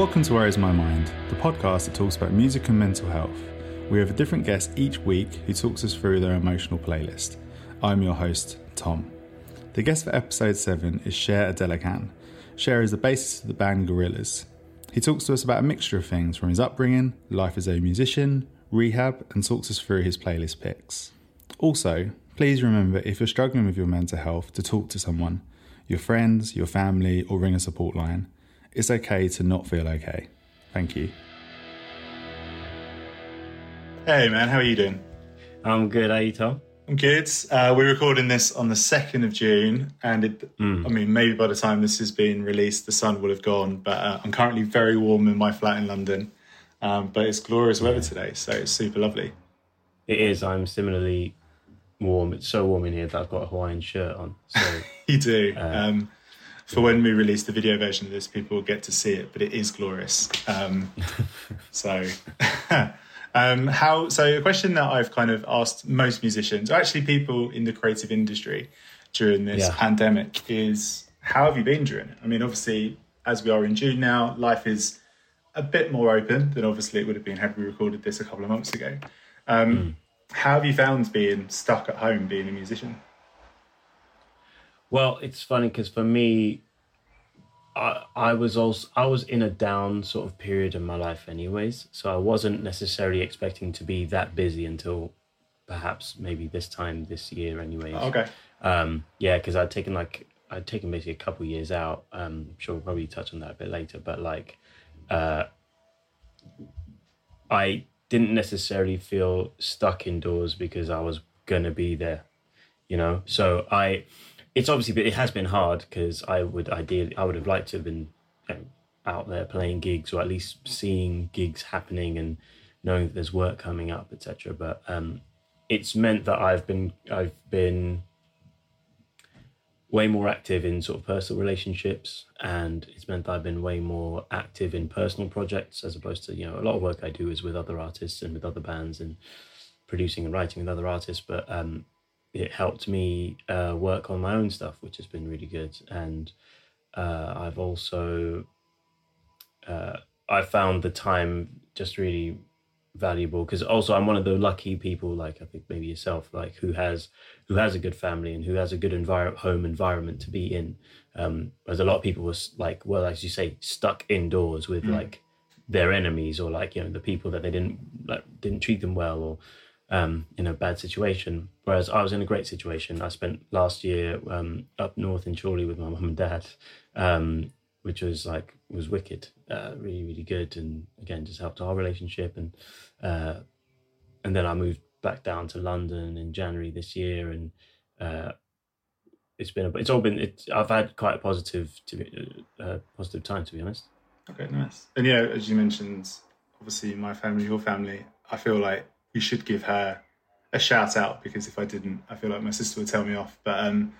Welcome to Where Is My Mind, the podcast that talks about music and mental health. We have a different guest each week who talks us through their emotional playlist. I'm your host, Tom. The guest for episode 7 is Seye Adelekan. Seye is the bassist of the band Gorillaz. He talks to us about a mixture of things from his upbringing, life as a musician, rehab, and talks us through his playlist picks. Also, please remember if you're struggling with your mental health to talk to someone, your friends, your family, or ring a support line. It's okay to not feel okay. Thank you. Hey man, how are you doing? I'm good. How are you, Tom? I'm good. Uh, we're recording this on the 2nd of June, and it, mm. I mean, maybe by the time this has been released, the sun will have gone. But uh, I'm currently very warm in my flat in London. Um, but it's glorious weather today, so it's super lovely. It is. I'm similarly warm. It's so warm in here that I've got a Hawaiian shirt on. So you do. Uh, um, for when we release the video version of this, people will get to see it, but it is glorious. Um, so, um, how? So, a question that I've kind of asked most musicians, or actually people in the creative industry, during this yeah. pandemic, is how have you been during it? I mean, obviously, as we are in June now, life is a bit more open than obviously it would have been had we recorded this a couple of months ago. Um, mm. How have you found being stuck at home, being a musician? Well, it's funny because for me, I, I was also I was in a down sort of period in my life, anyways. So I wasn't necessarily expecting to be that busy until perhaps maybe this time this year, anyways. Okay. Um, yeah, because I'd taken like I'd taken basically a couple years out. Um, I'm sure we'll probably touch on that a bit later, but like, uh, I didn't necessarily feel stuck indoors because I was gonna be there, you know. So I it's obviously but it has been hard because I would ideally I would have liked to have been you know, out there playing gigs or at least seeing gigs happening and knowing that there's work coming up, etc. But um, it's meant that I've been I've been way more active in sort of personal relationships and it's meant that I've been way more active in personal projects as opposed to you know a lot of work I do is with other artists and with other bands and producing and writing with other artists but um, it helped me uh, work on my own stuff, which has been really good. And uh, I've also uh, I found the time just really valuable because also I'm one of the lucky people, like I think maybe yourself, like who has who has a good family and who has a good envir- home environment to be in. Um, whereas a lot of people were like, well, as you say, stuck indoors with mm. like their enemies or like you know the people that they didn't like didn't treat them well or um, in a bad situation. Whereas I was in a great situation. I spent last year um, up north in Chorley with my mum and dad, um, which was like was wicked, uh, really really good, and again just helped our relationship. And uh, and then I moved back down to London in January this year, and uh, it's been a, it's all been it's I've had quite a positive to uh, positive time to be honest. Okay, nice. And yeah, as you mentioned, obviously my family, your family. I feel like we should give her a shout out because if I didn't, I feel like my sister would tell me off. But um,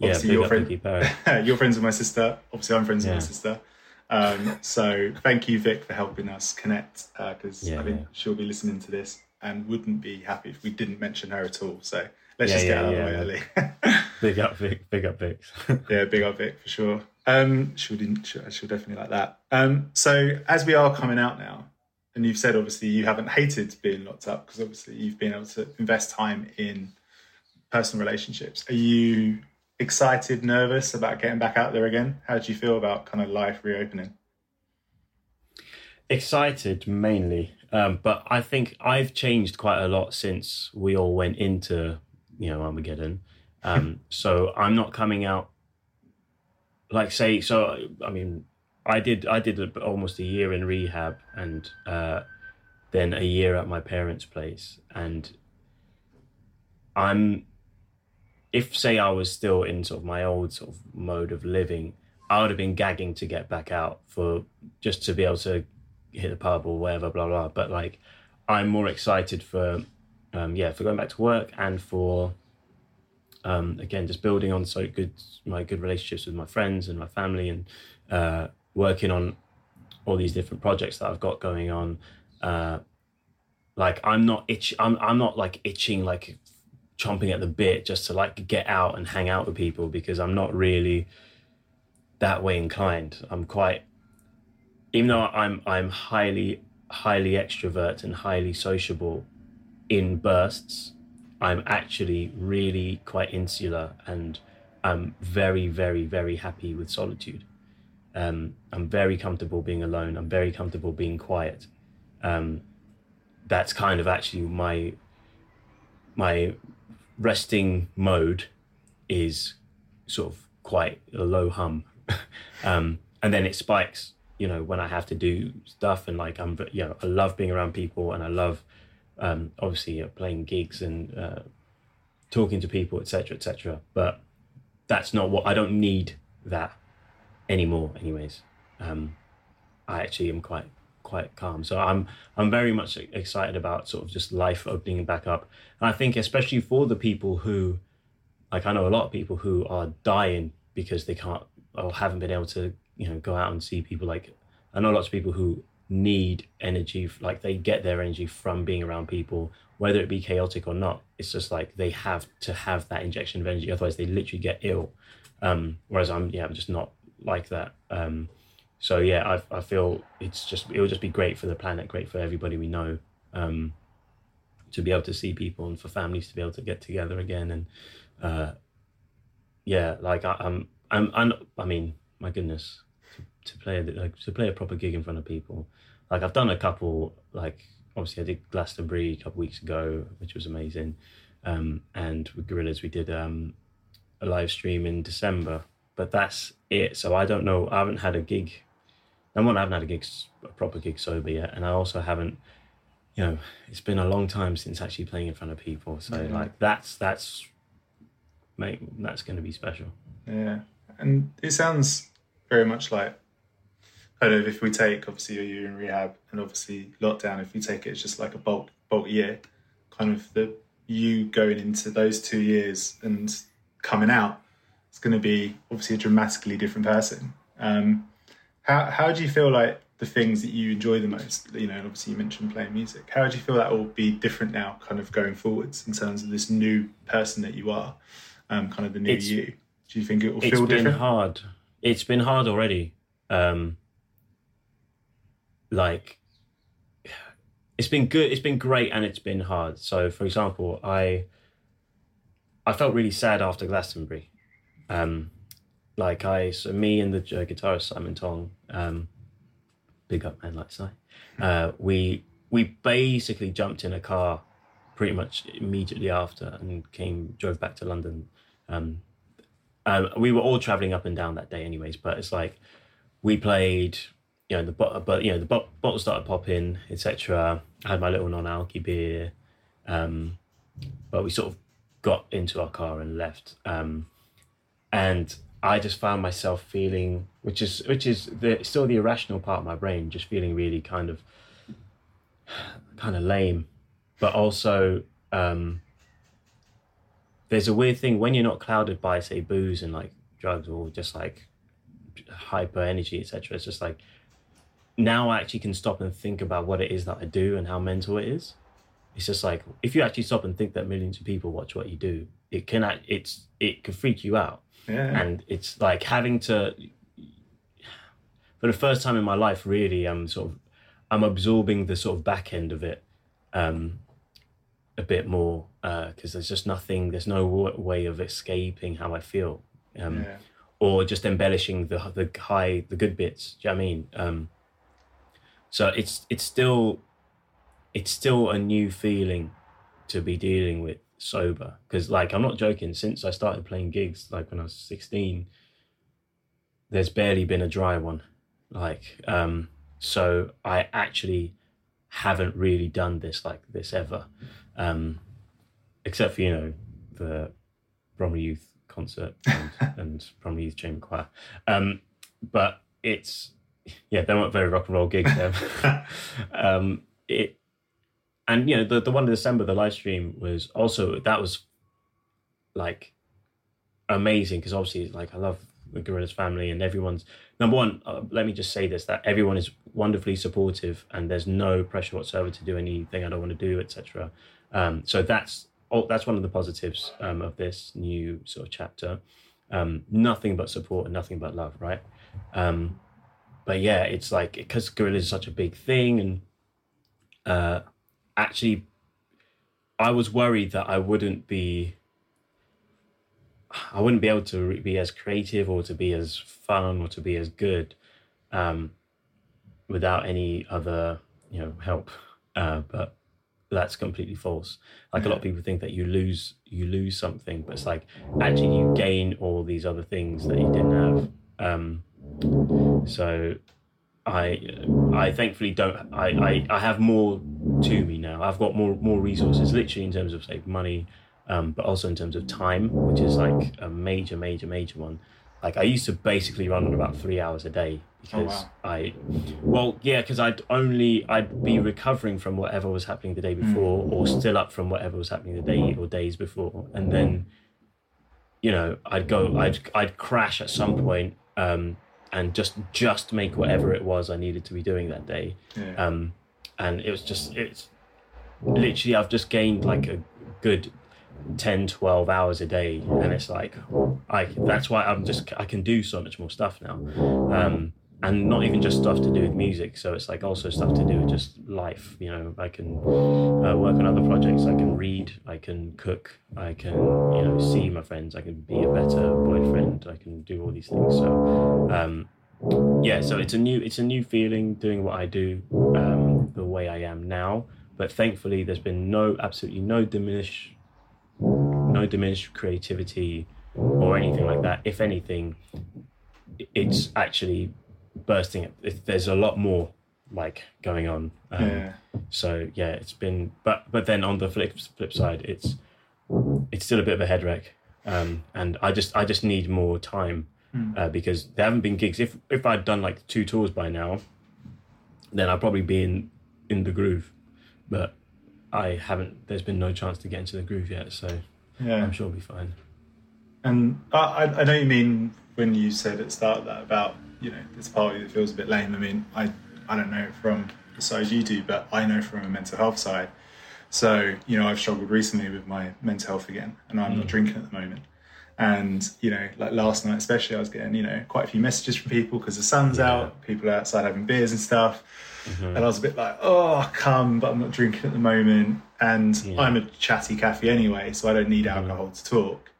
obviously, yeah, your friend, you're friends with my sister. Obviously, I'm friends yeah. with my sister. Um, so thank you, Vic, for helping us connect because uh, yeah, I think she'll be listening to this and wouldn't be happy if we didn't mention her at all. So let's just get out of the way early. big up, Vic. Big up, Vic. yeah, big up, Vic for sure. Um, she'll, she'll, she'll definitely like that. Um, so as we are coming out now, and you've said obviously you haven't hated being locked up because obviously you've been able to invest time in personal relationships. Are you excited, nervous about getting back out there again? How do you feel about kind of life reopening? Excited mainly, um, but I think I've changed quite a lot since we all went into you know Armageddon. Um, so I'm not coming out like say so. I mean, I did I did almost a year in rehab and uh, then a year at my parents' place, and I'm if say I was still in sort of my old sort of mode of living, I would have been gagging to get back out for just to be able to hit the pub or whatever, blah blah. But like, I'm more excited for um, yeah for going back to work and for um, again just building on so good my good relationships with my friends and my family and uh, working on all these different projects that I've got going on. Uh, like I'm not itch, I'm I'm not like itching like chomping at the bit just to like get out and hang out with people because I'm not really that way inclined. I'm quite even though I'm I'm highly highly extrovert and highly sociable in bursts, I'm actually really quite insular and I'm very very very happy with solitude. Um, I'm very comfortable being alone. I'm very comfortable being quiet. Um, that's kind of actually my my resting mode is sort of quite a low hum, um, and then it spikes. You know, when I have to do stuff and like I'm, you know, I love being around people and I love, um, obviously uh, playing gigs and uh, talking to people, etc., etc. But that's not what I don't need that anymore. Anyways, um, I actually am quite quite calm. So I'm I'm very much excited about sort of just life opening back up. And I think especially for the people who, like I know a lot of people who are dying because they can't or haven't been able to you know go out and see people. Like I know lots of people who need energy, like they get their energy from being around people, whether it be chaotic or not. It's just like they have to have that injection of energy, otherwise they literally get ill. Um, whereas I'm yeah I'm just not like that. Um, so yeah, I I feel it's just it will just be great for the planet, great for everybody we know, um, to be able to see people and for families to be able to get together again. And uh, yeah, like I, I'm I'm I'm I mean my goodness to, to play like to play a proper gig in front of people, like I've done a couple like obviously I did Glastonbury a couple weeks ago, which was amazing, um, and with Gorillaz, we did um, a live stream in December, but that's it. So I don't know. I haven't had a gig number one, I haven't had a gig, a proper gig sober yet, and I also haven't, you know, it's been a long time since actually playing in front of people. So Yeah. like that's that's, mate, that's going to be special. Yeah, and it sounds very much like kind of if we take obviously you're in rehab and obviously lockdown. If we take it as just like a bulk bulk year, kind of the you going into those two years and coming out, it's going to be obviously a dramatically different person. Um, how how do you feel like the things that you enjoy the most? You know, and obviously you mentioned playing music. How do you feel that will be different now, kind of going forwards in terms of this new person that you are, um, kind of the new It's- you? Do you think it will It's feel been different? hard. It's been hard already. Um, like, it's been good. It's been great, and it's been hard. So, for example, I I felt really sad after Glastonbury. Um, like I, so me and the uh, guitarist Simon Tong, um, big up man like Si, uh, we we basically jumped in a car pretty much immediately after and came drove back to London. Um, um, we were all traveling up and down that day, anyways. But it's like we played, you know, the but you know the bo- bottles started popping, etc. I had my little non-alky beer, um, but we sort of got into our car and left. Um, and I just found myself feeling, which is which is the still the irrational part of my brain, just feeling really kind of kind of lame, but also. Um, there's a weird thing when you're not clouded by say booze and like drugs or just like hyper energy etc it's just like now i actually can stop and think about what it is that i do and how mental it is it's just like if you actually stop and think that millions of people watch what you do it can act it's it can freak you out Yeah, and it's like having to for the first time in my life really i'm sort of i'm absorbing the sort of back end of it um a bit more because there's just nothing there's no w- way of escaping how i feel um yeah, or just embellishing the the high the good bits do you know what i mean? Um so it's it's still it's still a new feeling to be dealing with sober. Because like i'm not joking since i started playing gigs like when i was 16 there's barely been a dry one. Like um so i actually haven't really done this like this ever. Um except for you know the bromley youth concert and, and bromley youth chamber choir. Um but it's yeah they weren't very rock and roll gigs um, um it and you know the, the one in december the live stream was also that was like amazing because obviously like i love the gorillaz family and everyone's number one uh, let me just say this that everyone is wonderfully supportive and there's no pressure whatsoever to do anything i don't want to do etc um, so that's oh, that's one of the positives um, of this new sort of chapter. Um, nothing but support and nothing but love right? Um, but yeah, it's like because Gorillaz is such a big thing, and uh, actually, I was worried that I wouldn't be. I wouldn't be able to be as creative or to be as fun or to be as good um, without any other, you know, help. Uh, but that's completely false. Like a lot of people think that you lose you lose something, but it's like actually you gain all these other things that you didn't have. Um, so I I thankfully don't I, I, I have more to me now. I've got more more resources, literally in terms of say money, um, but also in terms of time, which is like a major major major one. Like I used to basically run on about three hours a day because wow. I, well yeah, because I'd only I'd be recovering from whatever was happening the day before, or still up from whatever was happening the day or days before, and then, you know, I'd go I'd I'd crash at some point. Um, and just just make whatever it was I needed to be doing that day. Yeah. Um, and it was just it's literally I've just gained like a good 10 12 hours a day and it's like I that's why I'm just I can do so much more stuff now. Um, and not even just stuff to do with music. So it's like also stuff to do with just life you know. I can uh, work on other projects. I can read. I can cook. I can you know see my friends. I can be a better boyfriend. I can do all these things. So um yeah so it's a new it's a new feeling doing what i do um the way i am now. But thankfully there's been no absolutely no diminish no diminished creativity or anything like that. If anything it's actually bursting it, there's a lot more like going on um, yeah. so yeah it's been but but then on the flip flip side it's it's still a bit of a head wreck um, and i just i just need more time uh, because there haven't been gigs if if i'd done like two tours by now then i'd probably be in in the groove but i haven't there's been no chance to get into the groove yet so Yeah. i'm sure i'll be fine And I, I know you mean when you said at start that about you know this part of you that feels a bit lame. I mean I I don't know from the side you do, but I know from a mental health side. So you know I've struggled recently with my mental health again, and I'm not mm. drinking at the moment. And you know like last night especially, I was getting you know quite a few messages from people because the sun's Yeah. out, people are outside having beers and stuff. Mm-hmm. And I was a bit like, oh, come, but I'm not drinking at the moment. And Yeah. I'm a chatty cafe anyway, so I don't need mm-hmm. alcohol to talk.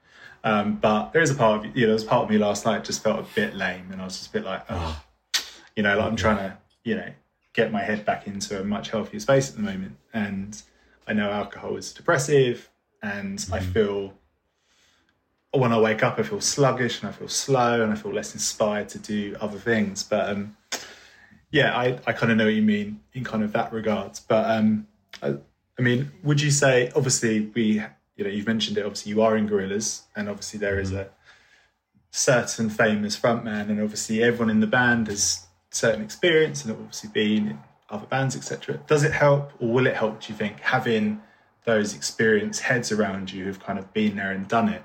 Um, but there is a part of you know, there was part of me last night just felt a bit lame, and I was just a bit like, oh, you know, like I'm trying to, you know, get my head back into a much healthier space at the moment. And I know alcohol is depressive, and I feel when I wake up, I feel sluggish and I feel slow and I feel less inspired to do other things. But um, yeah, I, I kind of know what you mean in kind of that regards. But um, I, I mean, would you say obviously we, you know, you've mentioned it. Obviously, you are in Gorillaz, and obviously there is mm-hmm. a certain famous frontman, and obviously everyone in the band has certain experience and obviously been in other bands, etc. Does it help, or will it help? Do you think having those experienced heads around you who've kind of been there and done it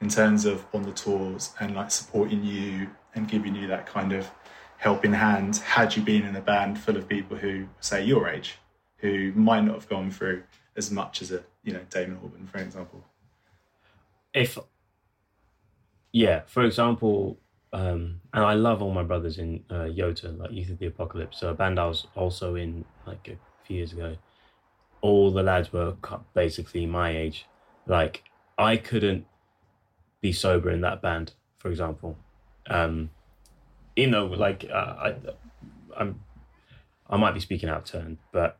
in terms of on the tours and like supporting you and giving you that kind of helping hand had you been in a band full of people who say your age who might not have gone through as much as a you know Damon Albarn for example? If yeah for example um and i love all my brothers in uh yota like youth of the apocalypse. So a band i was also in like a few years ago all the lads were basically my age. Like i couldn't be sober in that band for example. Um you know like uh, i i'm i might be speaking out of turn but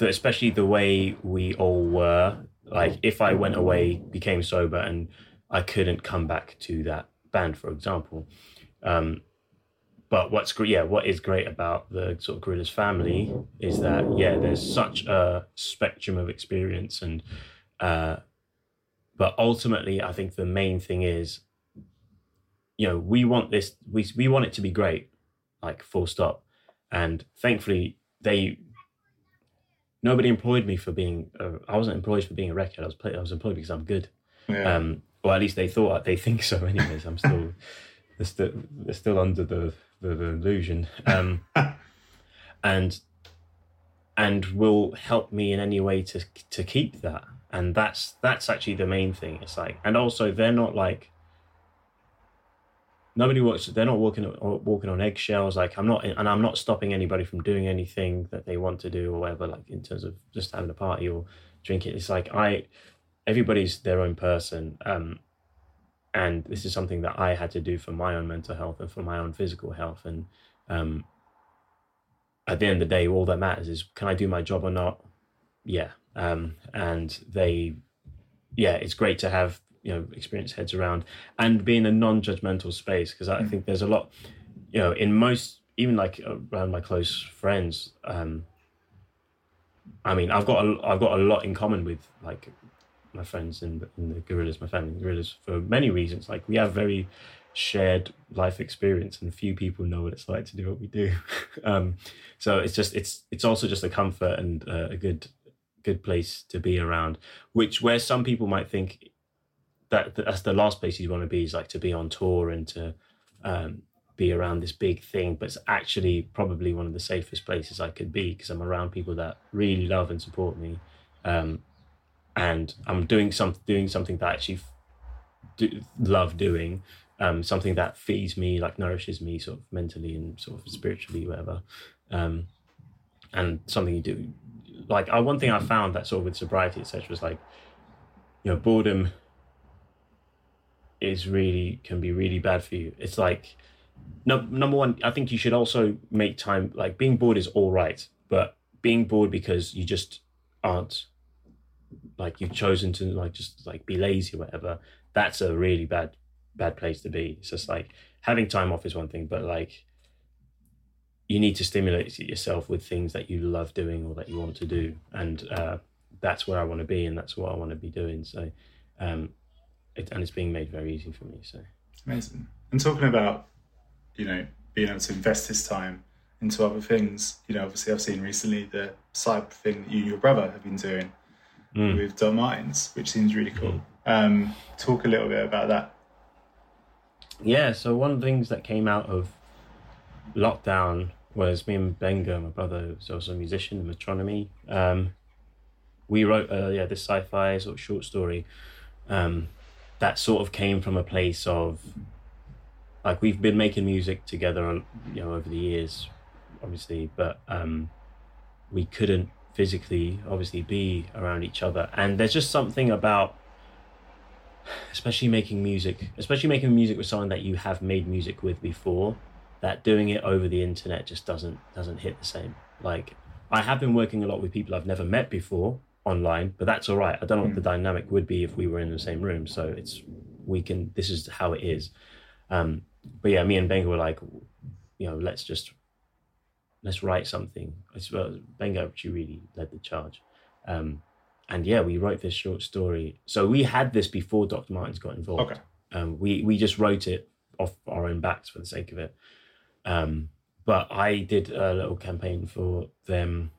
especially the way we all were. Like if i went away became sober and i couldn't come back to that band for example. Um but what's great yeah what is great about the sort of gorillaz family is that yeah there's such a spectrum of experience and uh but ultimately i think the main thing is you know we want this we we want it to be great like full stop. And thankfully they nobody employed me for being uh, i wasn't employed for being a record i was play, i was employed because i'm good. Yeah. Um or at least they thought they think so anyways. I'm still they're still they're still under the the, the illusion. Um and and will help me in any way to to keep that. And that's that's actually the main thing. It's like and also they're not like nobody works. They're not walking walking on eggshells. Like I'm not, and I'm not stopping anybody from doing anything that they want to do or whatever. Like in terms of just having a party or drinking. It's like I, everybody's their own person. Um, and this is something that I had to do for my own mental health and for my own physical health. And um, at the end of the day, all that matters is can I do my job or not? Yeah. Um, and they, yeah, it's great to have you know experienced heads around and be in a non-judgmental space because I mm. think there's a lot, you know, in most even like around my close friends. Um, I mean, I've got a, I've got a lot in common with like my friends in, in the Gorillaz, my family the Gorillaz, for many reasons. Like we have very shared life experience, and few people know what it's like to do what we do. um, so it's just it's it's also just a comfort and uh, a good good place to be around. Which where some people might think that that's the last place you want to be is like to be on tour and to um, be around this big thing, but it's actually probably one of the safest places I could be because I'm around people that really love and support me. Um, and I'm doing some doing something that I actually do, love doing, um, something that feeds me, like nourishes me, sort of mentally and sort of spiritually, whatever, um, and something you do. Like I, one thing I found that sort of with sobriety, etc., was like, you know, boredom is really can be really bad for you. It's like, no, number one, I think you should also make time. Like being bored is all right, but being bored because you just aren't like you've chosen to like just like be lazy or whatever, that's a really bad bad place to be. It's just like having time off is one thing, but like you need to stimulate yourself with things that you love doing or that you want to do, and uh, that's where I want to be, and that's what I want to be doing. So, um, it, and it's being made very easy for me. So amazing. And talking about you know being able to invest his time into other things, you know, obviously I've seen recently the cyber thing that you and your brother have been doing mm. with Doc Martens, which seems really cool. Mm. Um, talk a little bit about that. Yeah, so one of the things that came out of lockdown was me and Gbenga, my brother, who's also a musician in metronomy. Um, we wrote uh, yeah this sci-fi sort of short story um, that sort of came from a place of like we've been making music together on you know over the years obviously but um, we couldn't physically obviously be around each other. And there's just something about especially making music especially making music with someone that you have made music with before that doing it over the internet just doesn't doesn't hit the same. Like i have been working a lot with people i've never met before online but that's all right i don't know what the hmm. dynamic would be if we were in the same room so it's we can this is how it is um but yeah me and gbenga were like you know let's just let's write something. It's, well, Gbenga actually really led the charge. Um, and yeah, we wrote this short story. So we had this before Dr. Martens got involved. Okay. Um, we we just wrote it off our own backs for the sake of it. Um, but I did a little campaign for them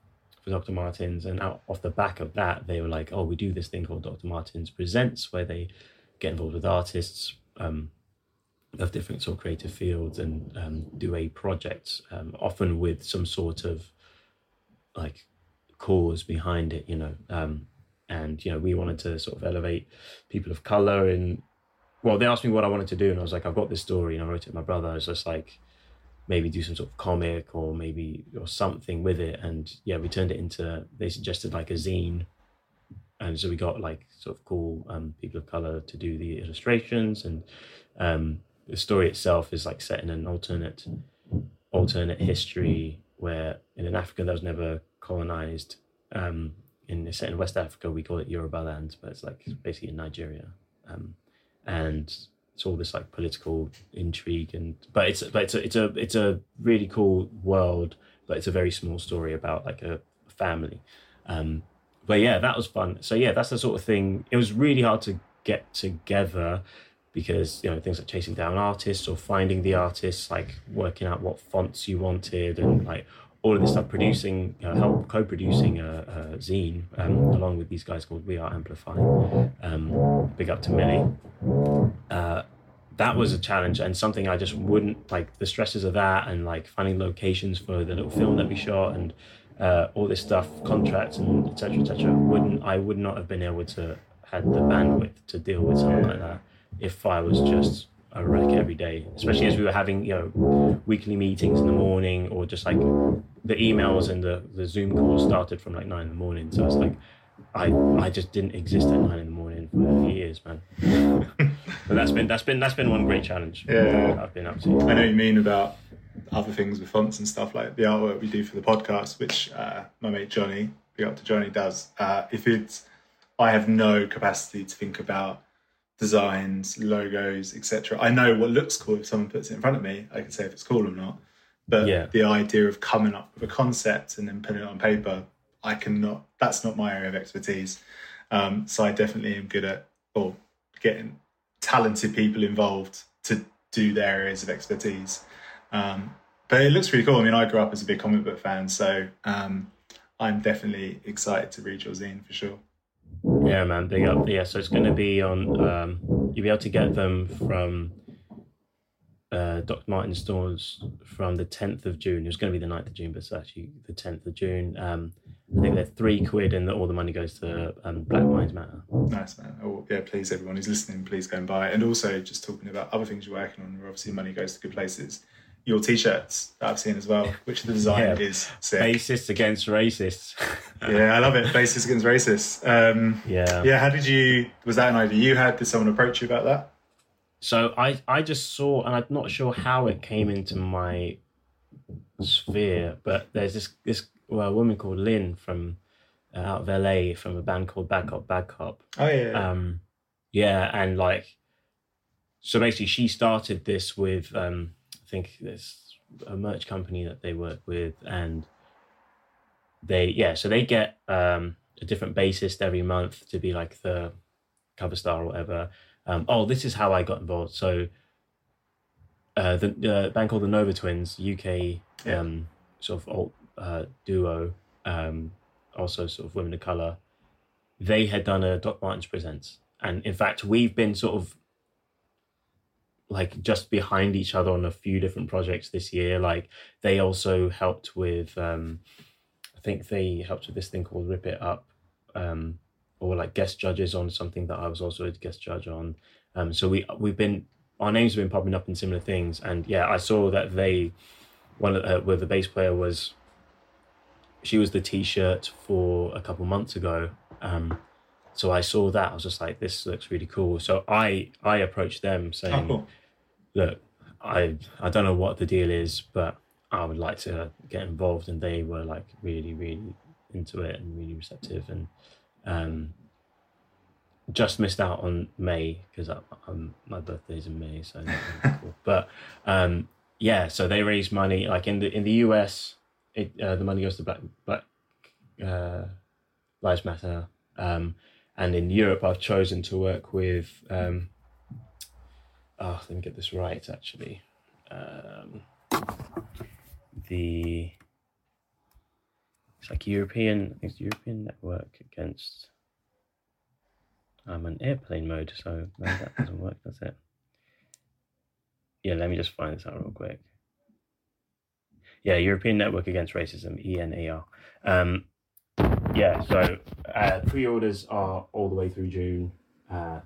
for Dr. Martens, and out off the back of that, they were like, "Oh, we do this thing called Dr. Martens Presents, where they get involved with artists, um, of different sort of creative fields and um, do a project, um, often with some sort of like cause behind it, you know. Um, and you know, we wanted to sort of elevate people of color. And well, they asked me what I wanted to do, and I was like, I've got this story, and I wrote it. To my brother, I was just like, maybe do some sort of comic or maybe or something with it. And yeah, we turned it into. They suggested like a zine. And so we got like sort of cool um, people of color to do the illustrations, and um, the story itself is like set in an alternate alternate history where in an Africa that was never colonized. Um, in set in West Africa, we call it Yoruba land, but it's like basically in Nigeria, um, and it's all this like political intrigue and but it's but it's a it's a it's a really cool world, but it's a very small story about like a family. Um, but yeah, that was fun. So yeah, that's the sort of thing. It was really hard to get together because you know things like chasing down artists or finding the artists, like working out what fonts you wanted, and like all of this stuff, producing, you know, help co-producing a, a zine um, along with these guys called We Are Amplifying. Um, big up to Millie. Uh, that was a challenge and something I just wouldn't like the stresses of that and like finding locations for the little film that we shot and uh, all this stuff, contracts and etc. etc. Wouldn't I would not have been able to had the bandwidth to deal with something like that if I was just a wreck every day, especially as we were having you know weekly meetings in the morning or just like the emails and the, the Zoom calls started from like nine in the morning. So it's like I I just didn't exist at nine in the morning for a few years, man. but that's been that's been that's been one great challenge. Yeah. I've been up to. I know you mean about other things with fonts and stuff like the artwork we do for the podcast, which uh, my mate Johnny, big up to Johnny, does. Uh, if it's, I have no capacity to think about designs, logos, etc. I know what looks cool if someone puts it in front of me. I can say if it's cool or not. But Yeah. the idea of coming up with a concept and then putting it on paper, I cannot. That's not my area of expertise. Um, so I definitely am good at or getting talented people involved to do their areas of expertise. Um, but it looks really cool. I mean, I grew up as a big comic book fan, so um, I'm definitely excited to read your zine for sure. Yeah, man, big up. Yeah, so it's going to be on. Um, you'll be able to get them from uh, Dr. Martens stores from the 10th of June. It was going to be the 9th of June, but it's actually the 10th of June. Um, I think they're three quid, and all the money goes to um, Black Minds Matter. Nice man. Oh yeah, please everyone who's listening, please go and buy. And also just talking about other things you're working on, where obviously money goes to good places. Your t-shirts that I've seen as well, which the design Yeah. is sick. Against racists. Yeah, I love it. Bassists against racists. Um, yeah. yeah, how did you? Was that an idea you had? Did someone approach you about that? So I, I just saw, and I'm not sure how it came into my sphere, but there's this this well, woman called Linh from uh, out of LA from a band called Bad Cop/Bad Cop. Oh yeah, yeah. Um, yeah, and like, so basically, she started this with um, I think there's a merch company that they work with, and they yeah, so they get um a different bassist every month to be like the cover star or whatever. Um, oh, this is how I got involved. So, uh, the uh, band called the Nova Twins, UK Yeah. um, sort of alt uh, duo, um, also sort of women of color. They had done a Doc Martens presents, and in fact, we've been sort of like just behind each other on a few different projects this year. Like they also helped with, um, I think they helped with this thing called Rip It Up, um, or like guest judges on something that I was also a guest judge on. Um, so we we've been our names have been popping up in similar things, and yeah, I saw that they one of uh, where the bass player was. She was the T-shirt for a couple months ago. Um, so I saw that. I was just like, "This looks really cool." So I I approached them saying, oh, cool. look, I I don't know what the deal is, but I would like to get involved, and they were like really, really into it and really receptive, and um, just missed out on May because my birthday's in May, so cool. But um, yeah, so they raised money like in the in the US, it uh, the money goes to Black Black uh, Lives Matter, um, and in Europe, I've chosen to work with. Um, oh, let me get this right. Actually, um, the it's like European. It's European Network against. I'm on airplane mode, so no, that doesn't work. Does it? Yeah, let me just find this out real quick. Yeah, European Network Against Racism, ENAR. Um, yeah, so uh, pre-orders are all the way through June. Uh,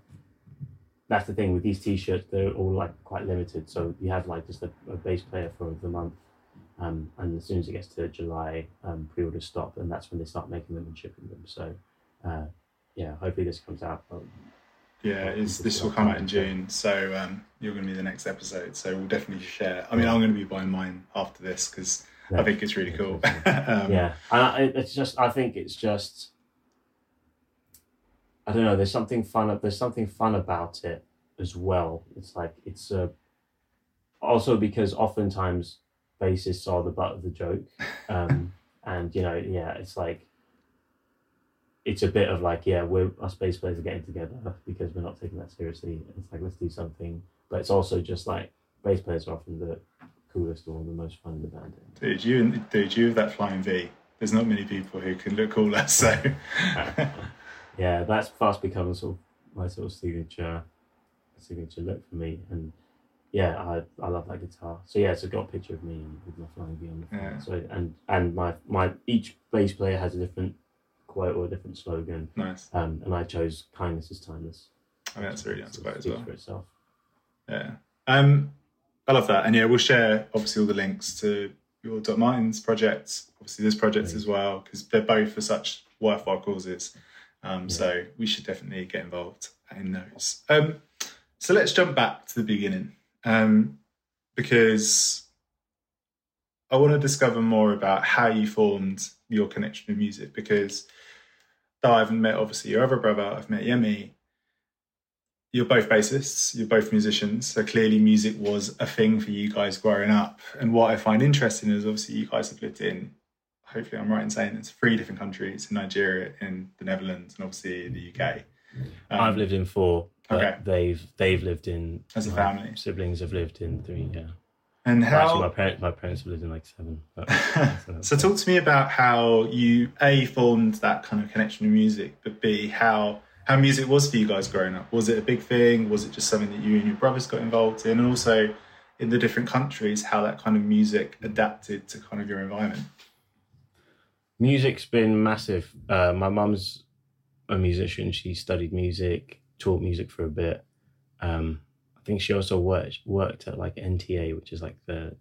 that's the thing with these t-shirts; they're all like quite limited. So you have like just a, a bass player for the month, um, and as soon as it gets to July, um, pre-orders stop, and that's when they start making them and shipping them. So, uh, yeah, hopefully this comes out. Yeah, this will come out in June, so um, you're going to be the next episode. So we'll definitely share. I mean, I'm going to be buying mine after this because I think it's really cool. um, yeah, and I, it's just I think it's just I don't know. There's something fun. There's something fun about it as well. It's like it's a also because oftentimes bassists are the butt of the joke, um, and you know, yeah, it's like it's a bit of like yeah, we're us bass players are getting together because we're not taking that seriously. It's like let's do something, but it's also just like bass players are often the coolest or the most fun in the band. Dude, you and dude, you have that flying V. There's not many people who can look cooler. So yeah, that's fast become sort of my sort of signature signature look for me. And yeah, I, I love that guitar. So yeah, so I've got a picture of me with my flying V on the front. Yeah. So and and my my each bass player has a different quote or a different slogan. nice. Um, and I chose kindness is timeless. I mean, that's a really nice quote as well. For itself. Yeah. Um, I love that, and yeah, we'll share obviously all the links to your Doc Martens project, obviously this project as well, because they're both for such worthwhile causes. Um, yeah. So we should definitely get involved in those. Um, so let's jump back to the beginning, um, because I want to discover more about how you formed your connection with music. Because though I haven't met obviously your other brother, I've met Yemi. You're both bassists, you're both musicians, so clearly music was a thing for you guys growing up. And what I find interesting is obviously you guys have lived in, hopefully I'm right in saying it's three different countries in Nigeria, in the Netherlands, and obviously the UK. Um, I've lived in four. okay. They've they've lived in as a family. Siblings have lived in three. Yeah. And how? Actually, my parents my parents have lived in like seven. But, so talk to me about how you a formed that kind of connection with music, but b how how music was for you guys growing up. Was it a big thing? Was it just something that you and your brothers got involved in? And also in the different countries, how that kind of music adapted to kind of your environment. Music's been massive. Uh, my mum's a musician. She studied music, taught music for a bit. Um, I think she also worked worked at like NTA, which is like the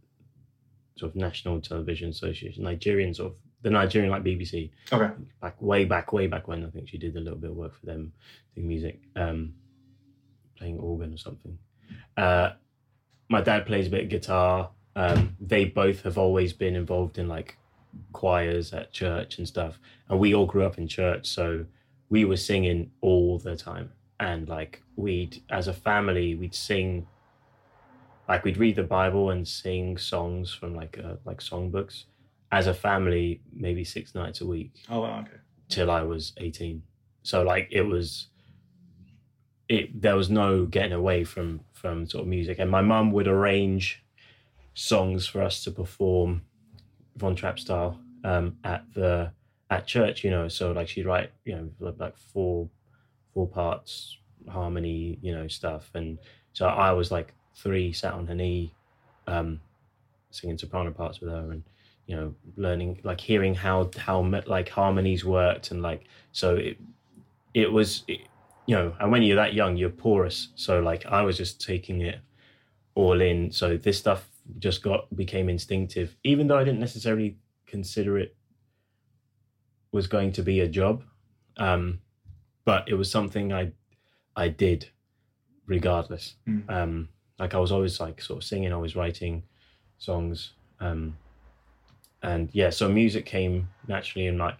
sort of National Television Association, Nigerian sort of the Nigerian like BBC. Okay. Back way back, way back when I think she did a little bit of work for them doing music, um, playing organ or something. Uh, my dad plays a bit of guitar. Um, they both have always been involved in like choirs at church and stuff, and we all grew up in church, so we were singing all the time. And like we'd, as a family, we'd sing. Like we'd read the Bible and sing songs from like uh, like songbooks as a family maybe six nights a week. Oh wow, okay. Till I was eighteen. So like it was it there was no getting away from from sort of music. And my mum would arrange songs for us to perform Von Trapp style um, at the at church, you know. So like she'd write, you know, like four four parts harmony, you know, stuff. And so I was like three, sat on her knee, um, singing soprano parts with her, and you know learning like hearing how how like harmonies worked and like so it it was it, you know and when you're that young you're porous. So like i was just taking it all in. So this stuff just got became instinctive even though i didn't necessarily consider it was going to be a job. Um but it was something i i did regardless. Mm. um like i was always like sort of singing always writing songs. Um and yeah, so music came naturally in like,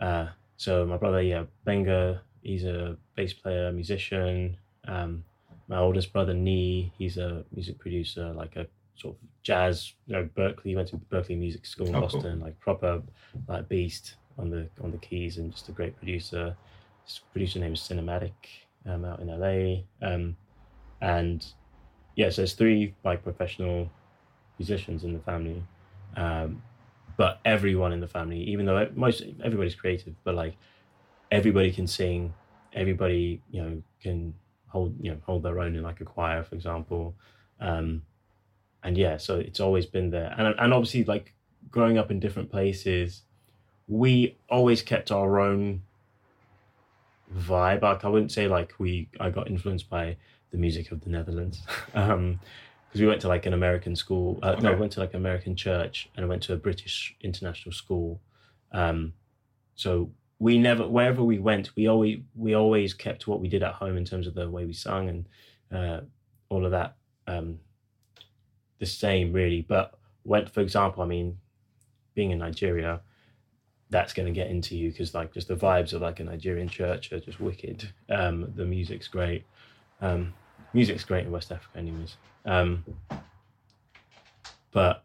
uh, so my brother, yeah, Gbenga, he's a bass player, musician. Um, my oldest brother, Nee, he's a music producer, like a sort of jazz, you know, Berklee, he went to Berklee Music School in oh, Boston, cool. like proper, like beast on the on the keys and just a great producer. His producer name is Cinematic, um, out in LA. Um, and yeah, so there's three like professional musicians in the family. Um, but everyone in the family, even though most everybody's creative, but like everybody can sing, everybody you know can hold you know hold their own in like a choir, for example, um, and yeah, so it's always been there, and and obviously like growing up in different places, we always kept our own vibe. Like I wouldn't say like we I got influenced by the music of the Netherlands. um, because we went to like an American school. Uh, okay. No, I went to like an American church, and I went to a British international school. Um, so we never, wherever we went, we always we always kept what we did at home in terms of the way we sung and uh, all of that um, the same, really. But went, for example, I mean, being in Nigeria, that's going to get into you because like just the vibes of like a Nigerian church are just wicked. Um, the music's great. Um, music's great in West Africa, anyways. Um, but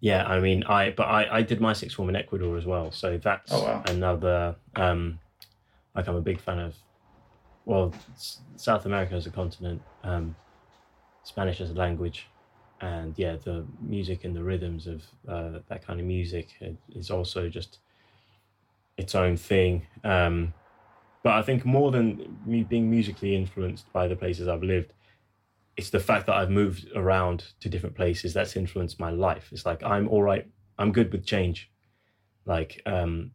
yeah, I mean, I but I I did my sixth form in Ecuador as well, so that's oh, wow. another. Um, like I'm a big fan of, well, South America as a continent, um, Spanish as a language, and yeah, the music and the rhythms of uh, that kind of music is also just its own thing. Um, but I think more than me being musically influenced by the places I've lived, it's the fact that I've moved around to different places that's influenced my life. It's like I'm all right. I'm good with change, like, um,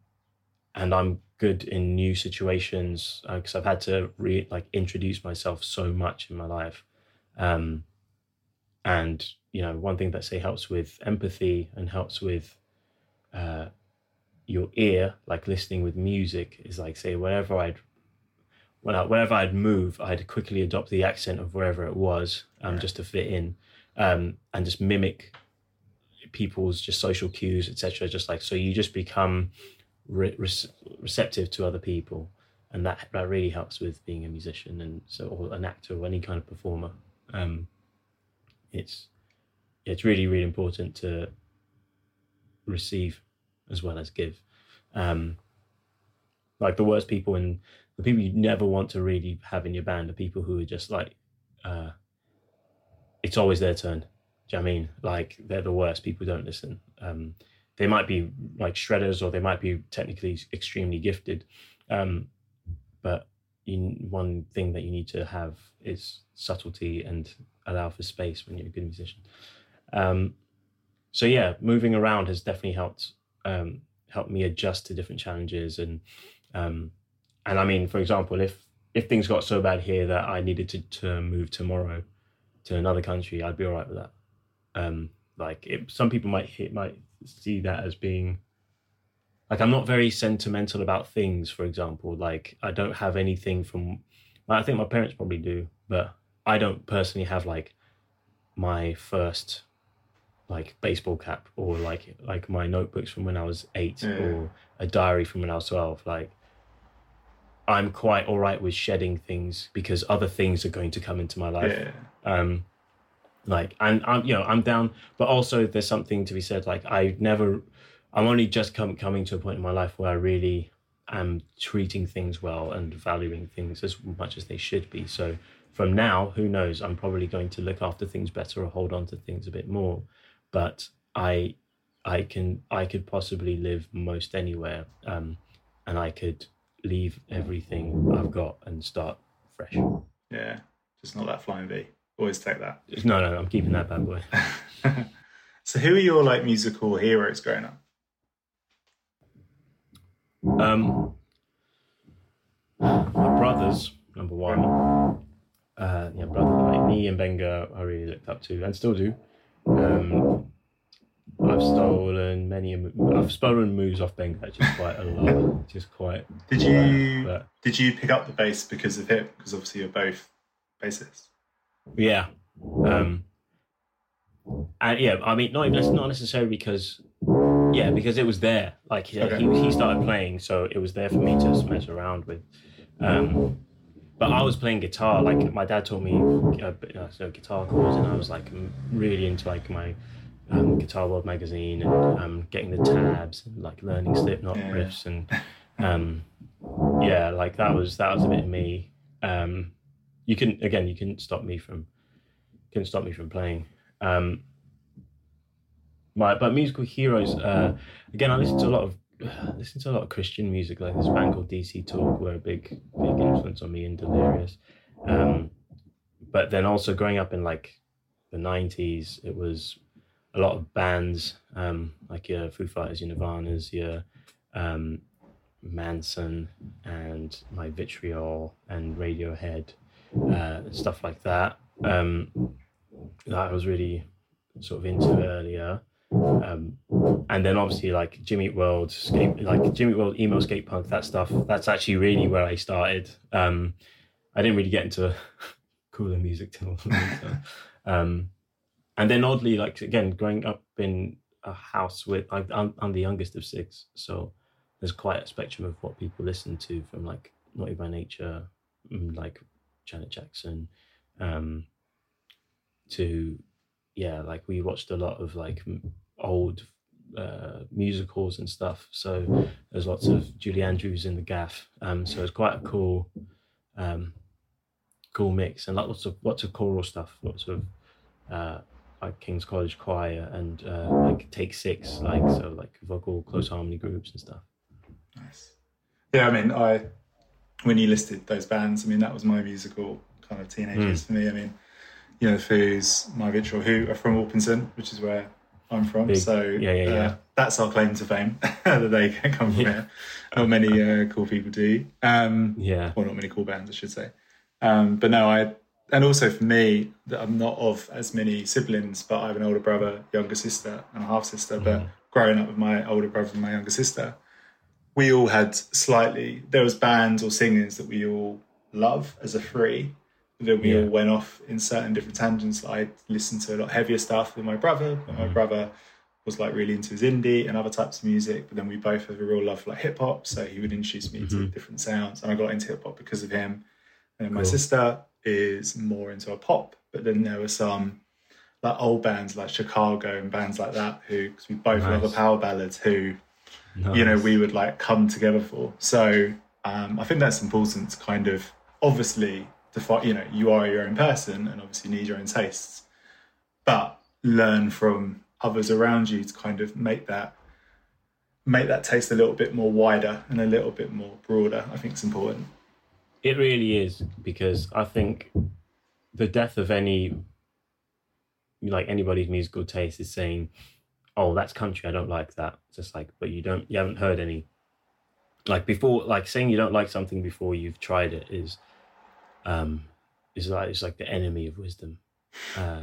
and I'm good in new situations because uh, I've had to re like introduce myself so much in my life. Um, and you know, one thing that say helps with empathy and helps with uh, your ear, like listening with music, is like say wherever I'd when I, wherever I'd move, I'd quickly adopt the accent of wherever it was, um, just to fit in, um, and just mimic people's just social cues, etc. Just like so, you just become re- re- receptive to other people, and that that really helps with being a musician and so or an actor or any kind of performer. Um, it's it's really really important to receive as well as give. Um, like the worst people and the people you never want to really have in your band are people who are just like, uh, it's always their turn. Do you know I mean? Like they're the worst. People don't listen. Um, they might be like shredders or they might be technically extremely gifted. Um, but you, one thing that you need to have is subtlety and allow for space when you're a good musician. Um, so yeah, moving around has definitely helped um, helped me adjust to different challenges and um, and I mean, for example, if if things got so bad here that I needed to, to move tomorrow to another country, I'd be all right with that. Um, like it, some people might hit, might see that as being like I'm not very sentimental about things. For example, like I don't have anything from. I think my parents probably do, but I don't personally have like my first like baseball cap or like like my notebooks from when I was eight Yeah. or a diary from when I was twelve. Like I'm quite all right with shedding things because other things are going to come into my life. Yeah. Um, like and I'm you know I'm down, but also there's something to be said. Like I never, I'm only just come coming to a point in my life where I really am treating things well and valuing things as much as they should be. So from now, who knows? I'm probably going to look after things better or hold on to things a bit more. But I, I can I could possibly live most anywhere, um, and I could leave everything I've got and start fresh. Yeah. Just not that flying V. Always take that. No, no, I'm keeping that bad boy. so who are your like musical heroes growing up? Um, my brothers, number one. Uh, yeah, brother like me and Gbenga, I really looked up to and still do. Um, I've stolen many. I've stolen moves off Gbenga actually quite a lot. Just quite. Did you But did you pick up the bass because of him? Because obviously you're both bassists. yeah. Um, and yeah, I mean, not even not necessarily because. Yeah, because it was there. Like he, Okay. he, he started playing, so it was there for me to mess around with. Um, but I was playing guitar. Like my dad taught me uh, uh, so guitar chords, and I was like really into like my um, Guitar World magazine and um, getting the tabs and like learning Slipknot Yeah. riffs and um, yeah, like that was that was a bit of me. Um, you can again, you couldn't stop me from couldn't stop me from playing. Um, my but musical heroes. Uh, again, I listen to a lot of listen to a lot of Christian music. Like this band called DC Talk were a big big influence on me in Delirious. Um, but then also growing up in like the '90s, it was a lot of bands um, like your Foo Fighters, your Nirvanas, your um, Manson, and My Vitriol and Radiohead, uh, stuff like that. Um, that I was really sort of into earlier. Um, and then obviously like Jimmy World, skate, like Jimmy World, emo skate punk, that stuff. That's actually really where I started. Um, I didn't really get into cooler music till. Um, and then oddly, like again, growing up in a house with, I, I'm, I'm the youngest of six, so there's quite a spectrum of what people listen to, from like Naughty by Nature, mm, like Janet Jackson, um, to yeah, like we watched a lot of like old uh, musicals and stuff. So there's lots of Julie Andrews in the gaff. Um, so it's quite a cool, um, cool mix and lots of lots of choral stuff, lots of uh, like King's College Choir and uh, like Take Six, like so like vocal close harmony groups and stuff. Nice. Yeah, I mean, I when you listed those bands, I mean, that was my musical kind of teenagers for me. I mean, you know, Foos, My Vitriol, who are from Orpington, which is where I'm from. Big. So Yeah, yeah, yeah. Uh, that's our claim to fame that they come from Yeah. here. Not many uh, cool people do. Um, Yeah, well, not many cool bands, I should say. Um, but no, I and also for me that I'm not of as many siblings, but I have an older brother, younger sister, and a half sister. But Mm-hmm. growing up with my older brother and my younger sister, we all had slightly there was bands or singers that we all love as a free. Then we Yeah. all went off in certain different tangents. I listened to a lot heavier stuff with my brother, Mm-hmm. my brother was like really into his indie and other types of music. But then we both have a real love for like hip hop, so he would introduce me to different sounds, and I got into hip hop because of him. And my sister is more into a pop, but then there were some like old bands like Chicago and bands like that who, because we both love the power ballads, who you know we would like come together for. So um, I think that's important to kind of obviously You know, you are your own person, and obviously need your own tastes, but learn from others around you to kind of make that make that taste a little bit more wider and a little bit more broader. I think it's important. It really is because I think the death of any like anybody's musical taste is saying, "Oh, that's country. I don't like that." It's just like, but you don't, you haven't heard any. Like before, like saying you don't like something before you've tried it is, um, is like it's like the enemy of wisdom. Uh,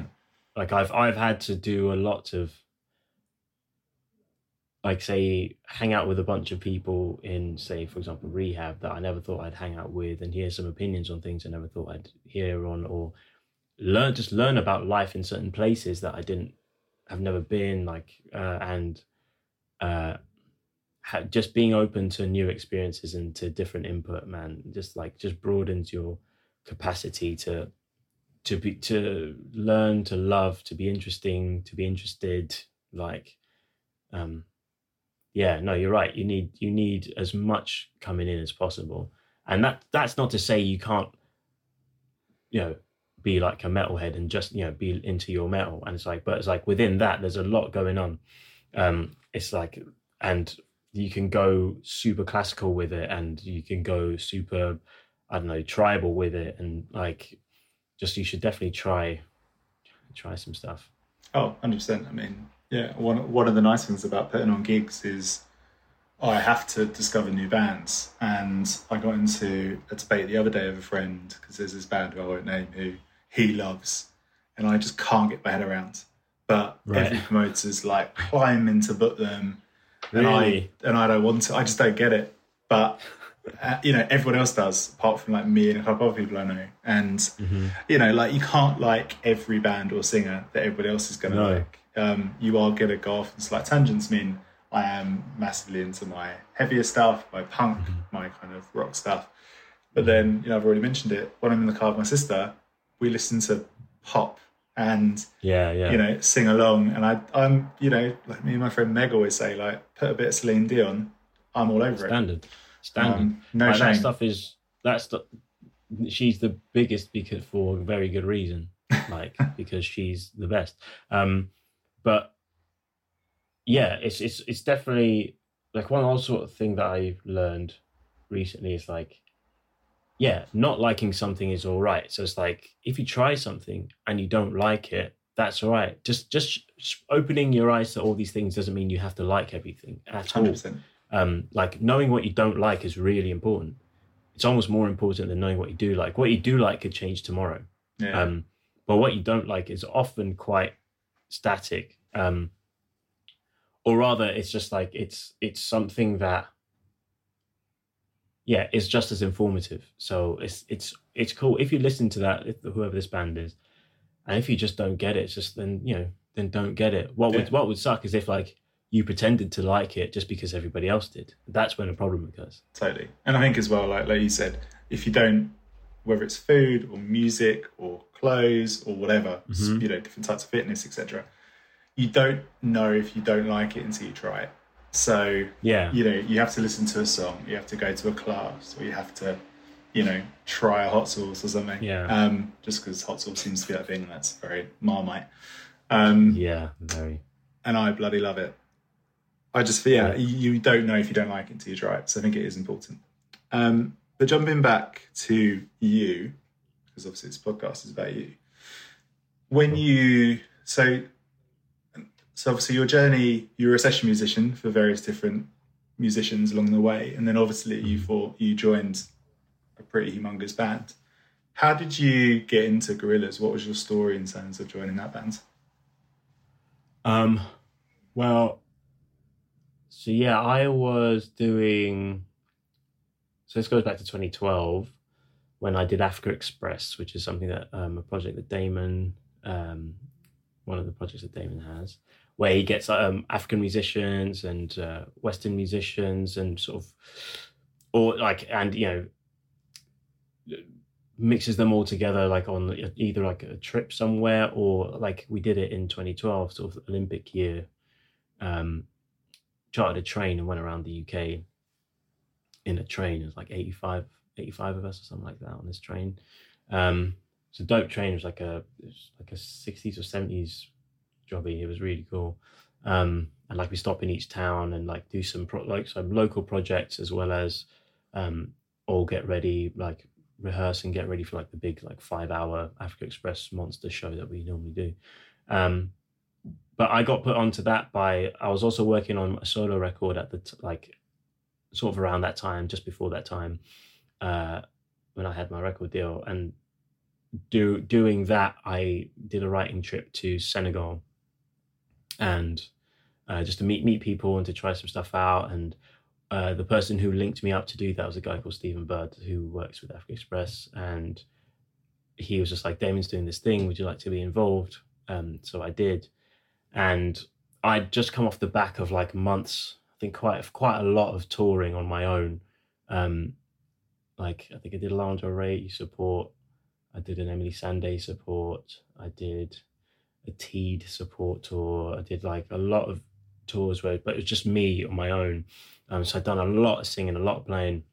like I've I've had to do a lot of like say hang out with a bunch of people in say for example rehab that I never thought I'd hang out with and hear some opinions on things I never thought I'd hear on or learn just learn about life in certain places that I didn't have never been like uh, and uh ha- just being open to new experiences and to different input man just like just broadens your capacity to to be to learn to love to be interesting to be interested like um yeah no you're right. You need you need as much coming in as possible. And that that's not to say you can't you know be like a metalhead and just you know be into your metal. And it's like but it's like within that there's a lot going on. Um it's like and you can go super classical with it and you can go super i don't know tribal with it and like just you should definitely try try some stuff Oh, 100%. I mean, yeah, one, one of the nice things about putting on gigs is I have to discover new bands. And I got into a debate the other day with a friend because there's this band who I won't name who he loves, and I just can't get my head around. But Right. every promoter's like climbing to book them, and Really? I and I don't want to. I just don't get it. But uh, you know, everyone else does, apart from like me and a couple of other people I know. And Mm-hmm. you know, like you can't like every band or singer that everybody else is going to No. like. Um, you are to go off on slight tangents. I mean, I am massively into my heavier stuff, my punk, my kind of rock stuff. But then, you know, I've already mentioned it. When I'm in the car with my sister, we listen to pop and yeah yeah you know sing along. And I, I'm, you know, like me and my friend Meg always say, like, put a bit of Celine Dion, I'm all over it. standard standard. Um, no Like, that stuff is that's the she's the biggest because for a very good reason like because she's the best. Um but yeah it's it's it's definitely like one other sort of thing that i've learned recently is like yeah not liking something is all right. So it's like if you try something and you don't like it that's all right. Just just opening your eyes to all these things doesn't mean you have to like everything at all. 100%. Um, like knowing what you don't like is really important. It's almost more important than knowing what you do like. What you do like could change tomorrow, Yeah. um, but what you don't like is often quite static. Um, or rather, it's just like it's it's something that, yeah, it's just as informative. So it's it's it's cool if you listen to that, whoever this band is, and if you just don't get it, it's just then you know then don't get it. What would what would suck is if like you pretended to like it just because everybody else did. That's when a problem occurs. totally and i think as well like like you said if you don't whether it's food or music or clothes or whatever Mhm. you know different types of fitness etc you don't know if you don't like it until you try it so Yeah. you know you have to listen to a song you have to go to a class or you have to you know try a hot sauce or something Yeah. um just because hot sauce seems to be that thing that's very marmite um Yeah. Very. and I bloody love it. I just yeah, Yeah. you don't know if you don't like it until you try it. So I think it is important. Um, but jumping back to you, because obviously this podcast is about you. When you so so obviously your journey, you were a session musician for various different musicians along the way, and then obviously you thought you joined a pretty humongous band. How did you get into Gorillaz? What was your story in terms of joining that band? Um, well, so yeah, I was doing. So this goes back to 2012 when I did Africa Express, which is something that um, a project that Damon, um, one of the projects that Damon has, where he gets um, African musicians and uh, Western musicians and sort of, or like, and you know, mixes them all together like on either like a trip somewhere or like we did it in 2012 sort of olympic year um chartered a train and went around the uk in a train. It was like 85 85 of us or something like that on this train. Um it's a dope train. It was like a was like a 60s or 70s jobby. It was really cool. Um and like we stop in each town and like do some pro- like some local projects as well as um all get ready like rehearse and get ready for like the big like five hour Africa Express monster show that we normally do. Um, but I got put onto that by I was also working on a solo record at the t- like sort of around that time, just before that time, uh, when I had my record deal and do doing that I did a writing trip to Senegal and uh, just to meet meet people and to try some stuff out and uh, the person who linked me up to do that was a guy called Stephen Budd who works with Africa Express, and he was just like, "Damon's doing this thing. Would you like to be involved?" Um, so I did, and I'd just come off the back of like months. I think quite quite a lot of touring on my own. Um, like I think I did a Lana Rey support. I did an Emily Sandé support. I did a Teed support tour. I did like a lot of tours where, but it was just me on my own. Um, so I'd done a lot of singing, a lot of playing,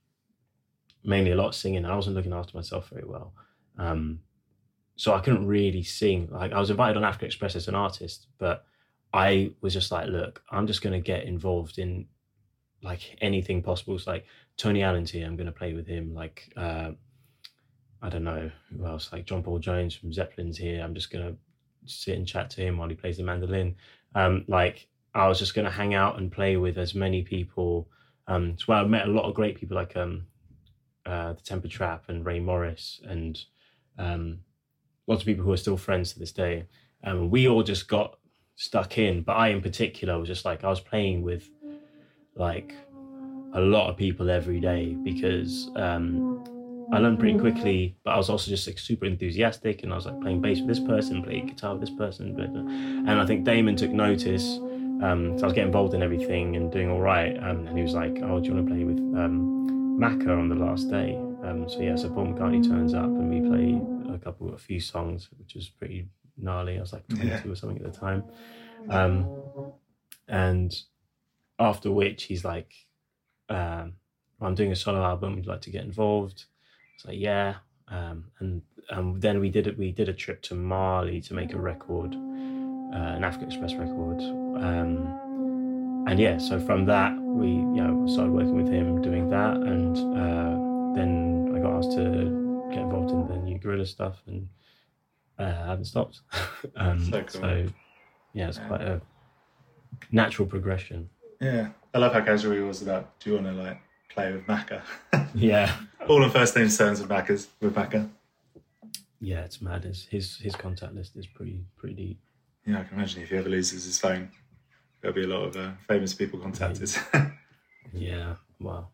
mainly a lot of singing. I wasn't looking after myself very well. Um, so I couldn't really sing. Like I was invited on Africa Express as an artist, but I was just like, look, I'm just to get involved in like anything possible. It's like Tony Allen's here. I'm to play with him. Like, uh, I don't know who else, like John Paul Jones from Zeppelin's here. I'm just to sit and chat to him while he plays the mandolin. Um, like I was just to hang out and play with as many people. Um, so I met a lot of great people like um, uh, the Temper Trap and Rae Morris and um, lots of people who are still friends to this day. Um, we all just got stuck in, but I in particular was just like I was playing with like a lot of people every day because um, I learned pretty quickly, but I was also just like super enthusiastic and I was like playing bass with this person, playing guitar with this person, and I think Damon took notice um, so I was getting involved in everything and doing all right. Um, and he was like, "Oh, do you want to play with um, Macca on the last day?" Um, so yeah, so Paul McCartney turns up and we play a couple, a few songs, which was pretty gnarly. I was like 22 yeah. or something at the time. Um, and after which he's like, um, "I'm doing a solo album. Would you like to get involved?" It's like, "Yeah." Um, and and then we did it. We did a trip to Mali to make a record uh, an Africa Express record. Um, and yeah, so from that, we you know started working with him doing that, and uh, then I got asked to get involved in the new Gorillaz stuff, and uh, I haven't stopped. um, so, cool. so, yeah, it's yeah. quite a natural progression. Yeah, I love how casual he was about. Do you want to like play with Macca? yeah, all the first name terms of Macca's with Macca. Yeah, it's mad. His his his contact list is pretty pretty deep. Yeah, I can imagine if he ever loses his phone, there'll be a lot of uh, famous people contacted. yeah. Wow.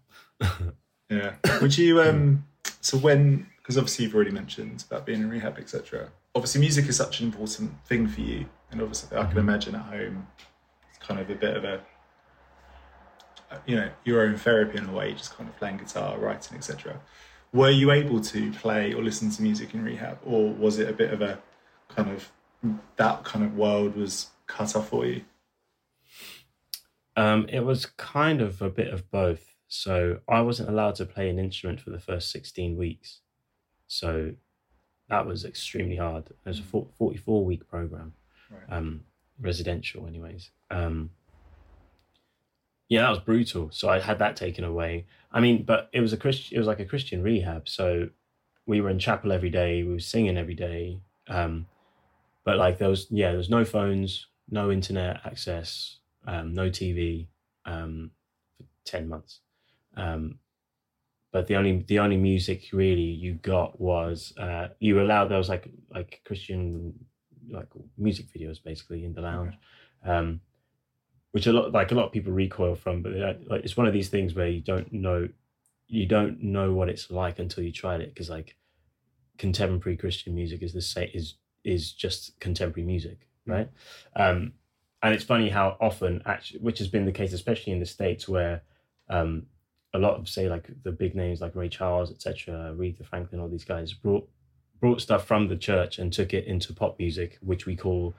yeah. Would you? Um. So when? Because obviously you've already mentioned about being in rehab, etc. Obviously, music is such an important thing for you, and obviously, I can mm-hmm. imagine at home, it's kind of a bit of a you know your own therapy in a way just kind of playing guitar writing etc were you able to play or listen to music in rehab or was it a bit of a kind of that kind of world was cut off for you? Um, it was kind of a bit of both. So I wasn't allowed to play an instrument for the first 16 weeks. So that was extremely hard. It was a 44 week program, right. um, residential, anyways. Um, yeah, that was brutal. So I had that taken away. I mean, but it was a Christian. It was like a Christian rehab. So we were in chapel every day. We were singing every day. Um, but like there was yeah, there was no phones, no internet access, um, no TV um, for ten months. Um, but the only the only music really you got was uh, you were allowed there was like like Christian like music videos basically in the lounge, um, which a lot like a lot of people recoil from. But like it's one of these things where you don't know you don't know what it's like until you tried it because like contemporary Christian music is the same is is just contemporary music, right? Um, and it's funny how often actually, which has been the case, especially in the states where um, a lot of say like the big names like Ray Charles, etc., Aretha Franklin, all these guys brought brought stuff from the church and took it into pop music, which we call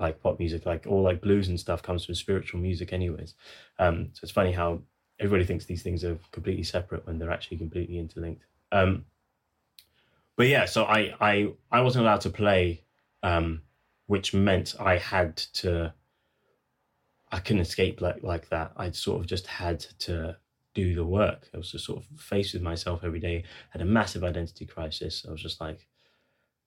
like pop music, like all like blues and stuff comes from spiritual music, anyways. Um, so it's funny how everybody thinks these things are completely separate when they're actually completely interlinked. Um, but yeah, so I I I wasn't allowed to play, um, which meant I had to. I couldn't escape like like that. I sort of just had to do the work. I was just sort of faced with myself every day. Had a massive identity crisis. I was just like,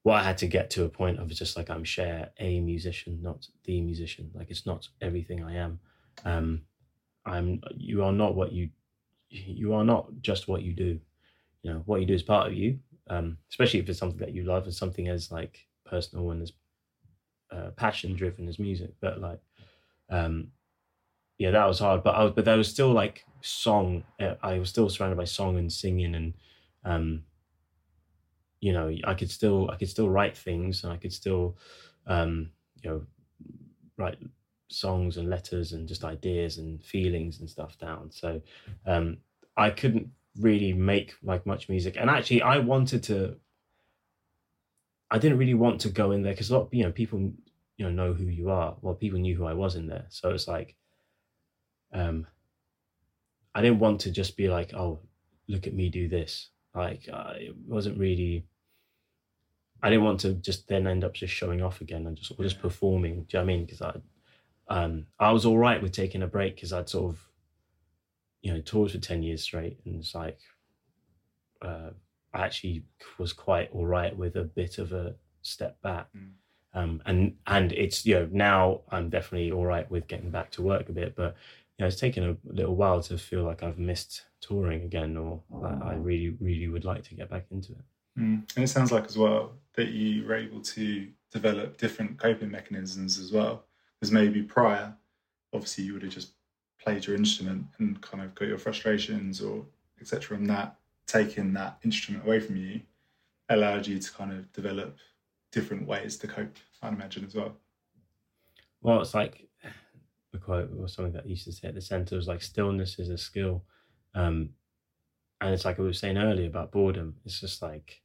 what I had to get to a point of just like I'm share a musician, not the musician. Like it's not everything I am. Um, I'm. You are not what you. You are not just what you do. You know what you do is part of you. Um, especially if it's something that you love and something as like personal and as uh, passion driven as music. But like, um, yeah, that was hard. But I was, but there was still like song. Uh, I was still surrounded by song and singing, and um, you know, I could still I could still write things, and I could still, um, you know, write songs and letters and just ideas and feelings and stuff down. So um, I couldn't really make like much music, and actually, I wanted to. I didn't really want to go in there because a lot, you know, people you know know who you are. Well, people knew who I was in there, so it's like, um, I didn't want to just be like, oh, look at me do this. Like uh, it wasn't really. I didn't want to just then end up just showing off again and just or just performing. Do you know what I mean? Because I, um, I was all right with taking a break because I'd sort of, you know, toured for ten years straight, and it's like, uh, I actually was quite all right with a bit of a step back. Mm. Um, and and it's you know now I'm definitely all right with getting back to work a bit, but you know, it's taken a little while to feel like I've missed touring again, or I, I really, really would like to get back into it. Mm. And it sounds like as well that you were able to develop different coping mechanisms as well. Because maybe prior, obviously, you would have just played your instrument and kind of got your frustrations or etc. And that taking that instrument away from you allowed you to kind of develop different ways to cope. I'd imagine as well. Well, it's like a quote or something that used to say at the center was like stillness is a skill. Um, and it's like I was saying earlier about boredom. It's just like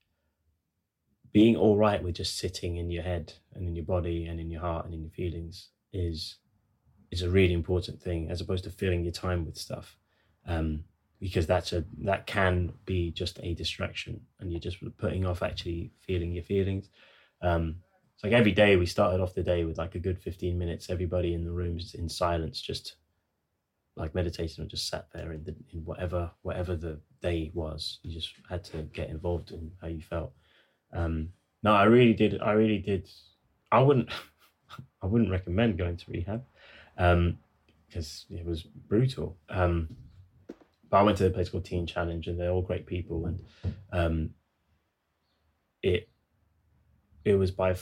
being all right with just sitting in your head and in your body and in your heart and in your feelings is is a really important thing as opposed to filling your time with stuff. Um, because that's a that can be just a distraction and you're just putting off actually feeling your feelings. Um, it's like every day we started off the day with like a good 15 minutes, everybody in the rooms in silence, just like meditating or just sat there in the in whatever whatever the day was. You just had to get involved in how you felt. Um, no, I really did. I really did. I wouldn't. I wouldn't recommend going to rehab because um, it was brutal. Um, but I went to a place called Teen Challenge, and they're all great people, and um, it it was by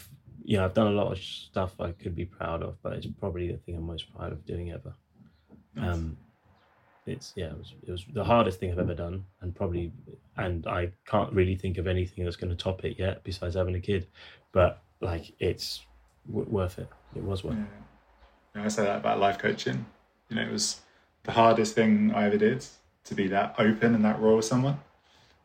know I've done a lot of stuff I could be proud of, but it's probably the thing I'm most proud of doing ever. Nice. Um, it's yeah, it was it was the hardest thing I've ever done, and probably, and I can't really think of anything that's going to top it yet, besides having a kid. But like, it's w- worth it. It was worth. Yeah. it. Yeah, I say that about life coaching. You know, it was the hardest thing I ever did to be that open and that raw with someone.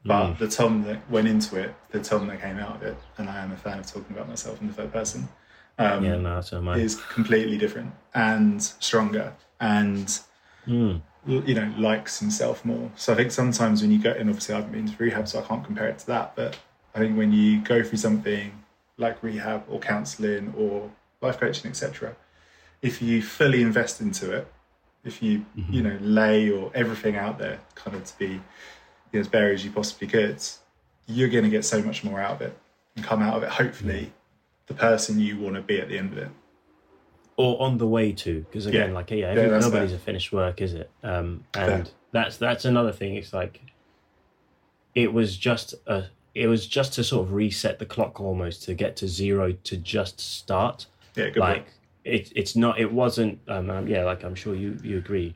But Mm. the Tom that went into it, the Tom that came out of it, and I am a fan of talking about myself in the third person, um, Yeah, no, so is completely different and stronger and Mm. you know likes himself more. So I think sometimes when you go, and obviously I haven't been to rehab, so I can't compare it to that. But I think when you go through something like rehab or counselling or life coaching, etc., if you fully invest into it, if you you know lay or everything out there, kind of to be as bare as you possibly could, you're going to get so much more out of it and come out of it. Hopefully, the person you want to be at the end of it. or on the way to because again Yeah. like yeah, Yeah, nobody's fair. a finished work is it um and Fair. that's that's another thing it's like it was just a it was just to sort of reset the clock almost to get to zero to just start Yeah, good. like point. it, it's not it wasn't um, um, yeah like i'm sure you you agree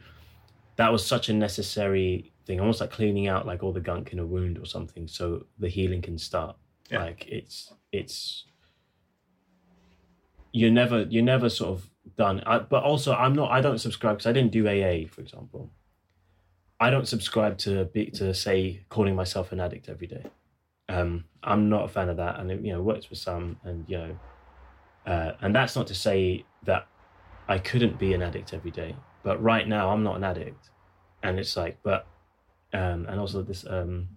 that was such a necessary thing almost like cleaning out like all the gunk in a wound or something so the healing can start. Yeah. like it's it's you're never you're never sort of done. I, but also i'm not i don't subscribe because i didn't do aa for example. I don't subscribe to be to say calling myself an addict every day. Um i'm not a fan of that and it you know works for some and you know uh, and that's not to say that I couldn't be an addict every day, but right now I'm not an addict, and it's like, but, um, and also this um,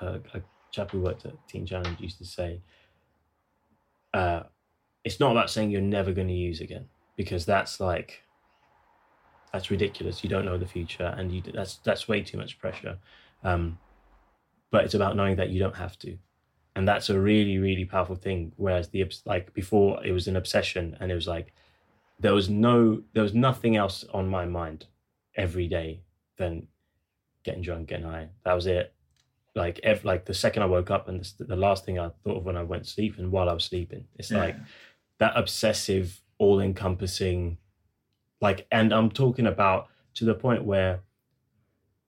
a, a chap who worked at Teen Challenge used to say, uh, it's not about saying you're never going to use again because that's like, that's ridiculous. You don't know the future, and you that's that's way too much pressure. Um, but it's about knowing that you don't have to and that's a really really powerful thing whereas the like before it was an obsession and it was like there was no there was nothing else on my mind every day than getting drunk getting high that was it like ev- like the second i woke up and the, the last thing i thought of when i went to sleep and while i was sleeping it's Yeah. like that obsessive all encompassing like and i'm talking about to the point where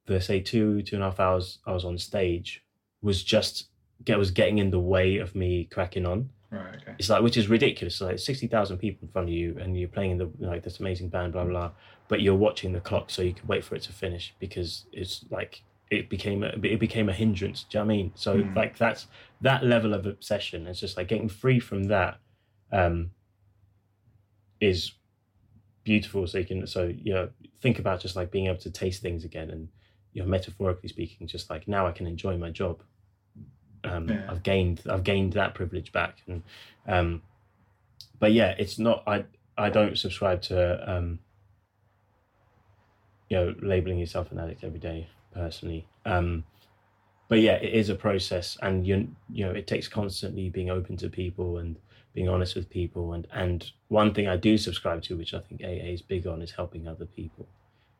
the say two two and a half hours i was on stage was just get was getting in the way of me cracking on. Right. Okay. It's like which is ridiculous. Like sixty thousand people in front of you, and you're playing in the like this amazing band, blah blah. blah but you're watching the clock, so you can wait for it to finish because it's like it became a, it became a hindrance. Do you know what I mean? So Mm. like that's that level of obsession. It's just like getting free from that um, is beautiful. So you can so you know think about just like being able to taste things again, and you know metaphorically speaking, just like now I can enjoy my job um, Yeah. I've gained I've gained that privilege back. And um, but yeah, it's not I I don't subscribe to um, you know labeling yourself an addict every day personally. Um, but yeah, it is a process, and you you know it takes constantly being open to people and being honest with people. And and one thing I do subscribe to, which I think AA is big on, is helping other people.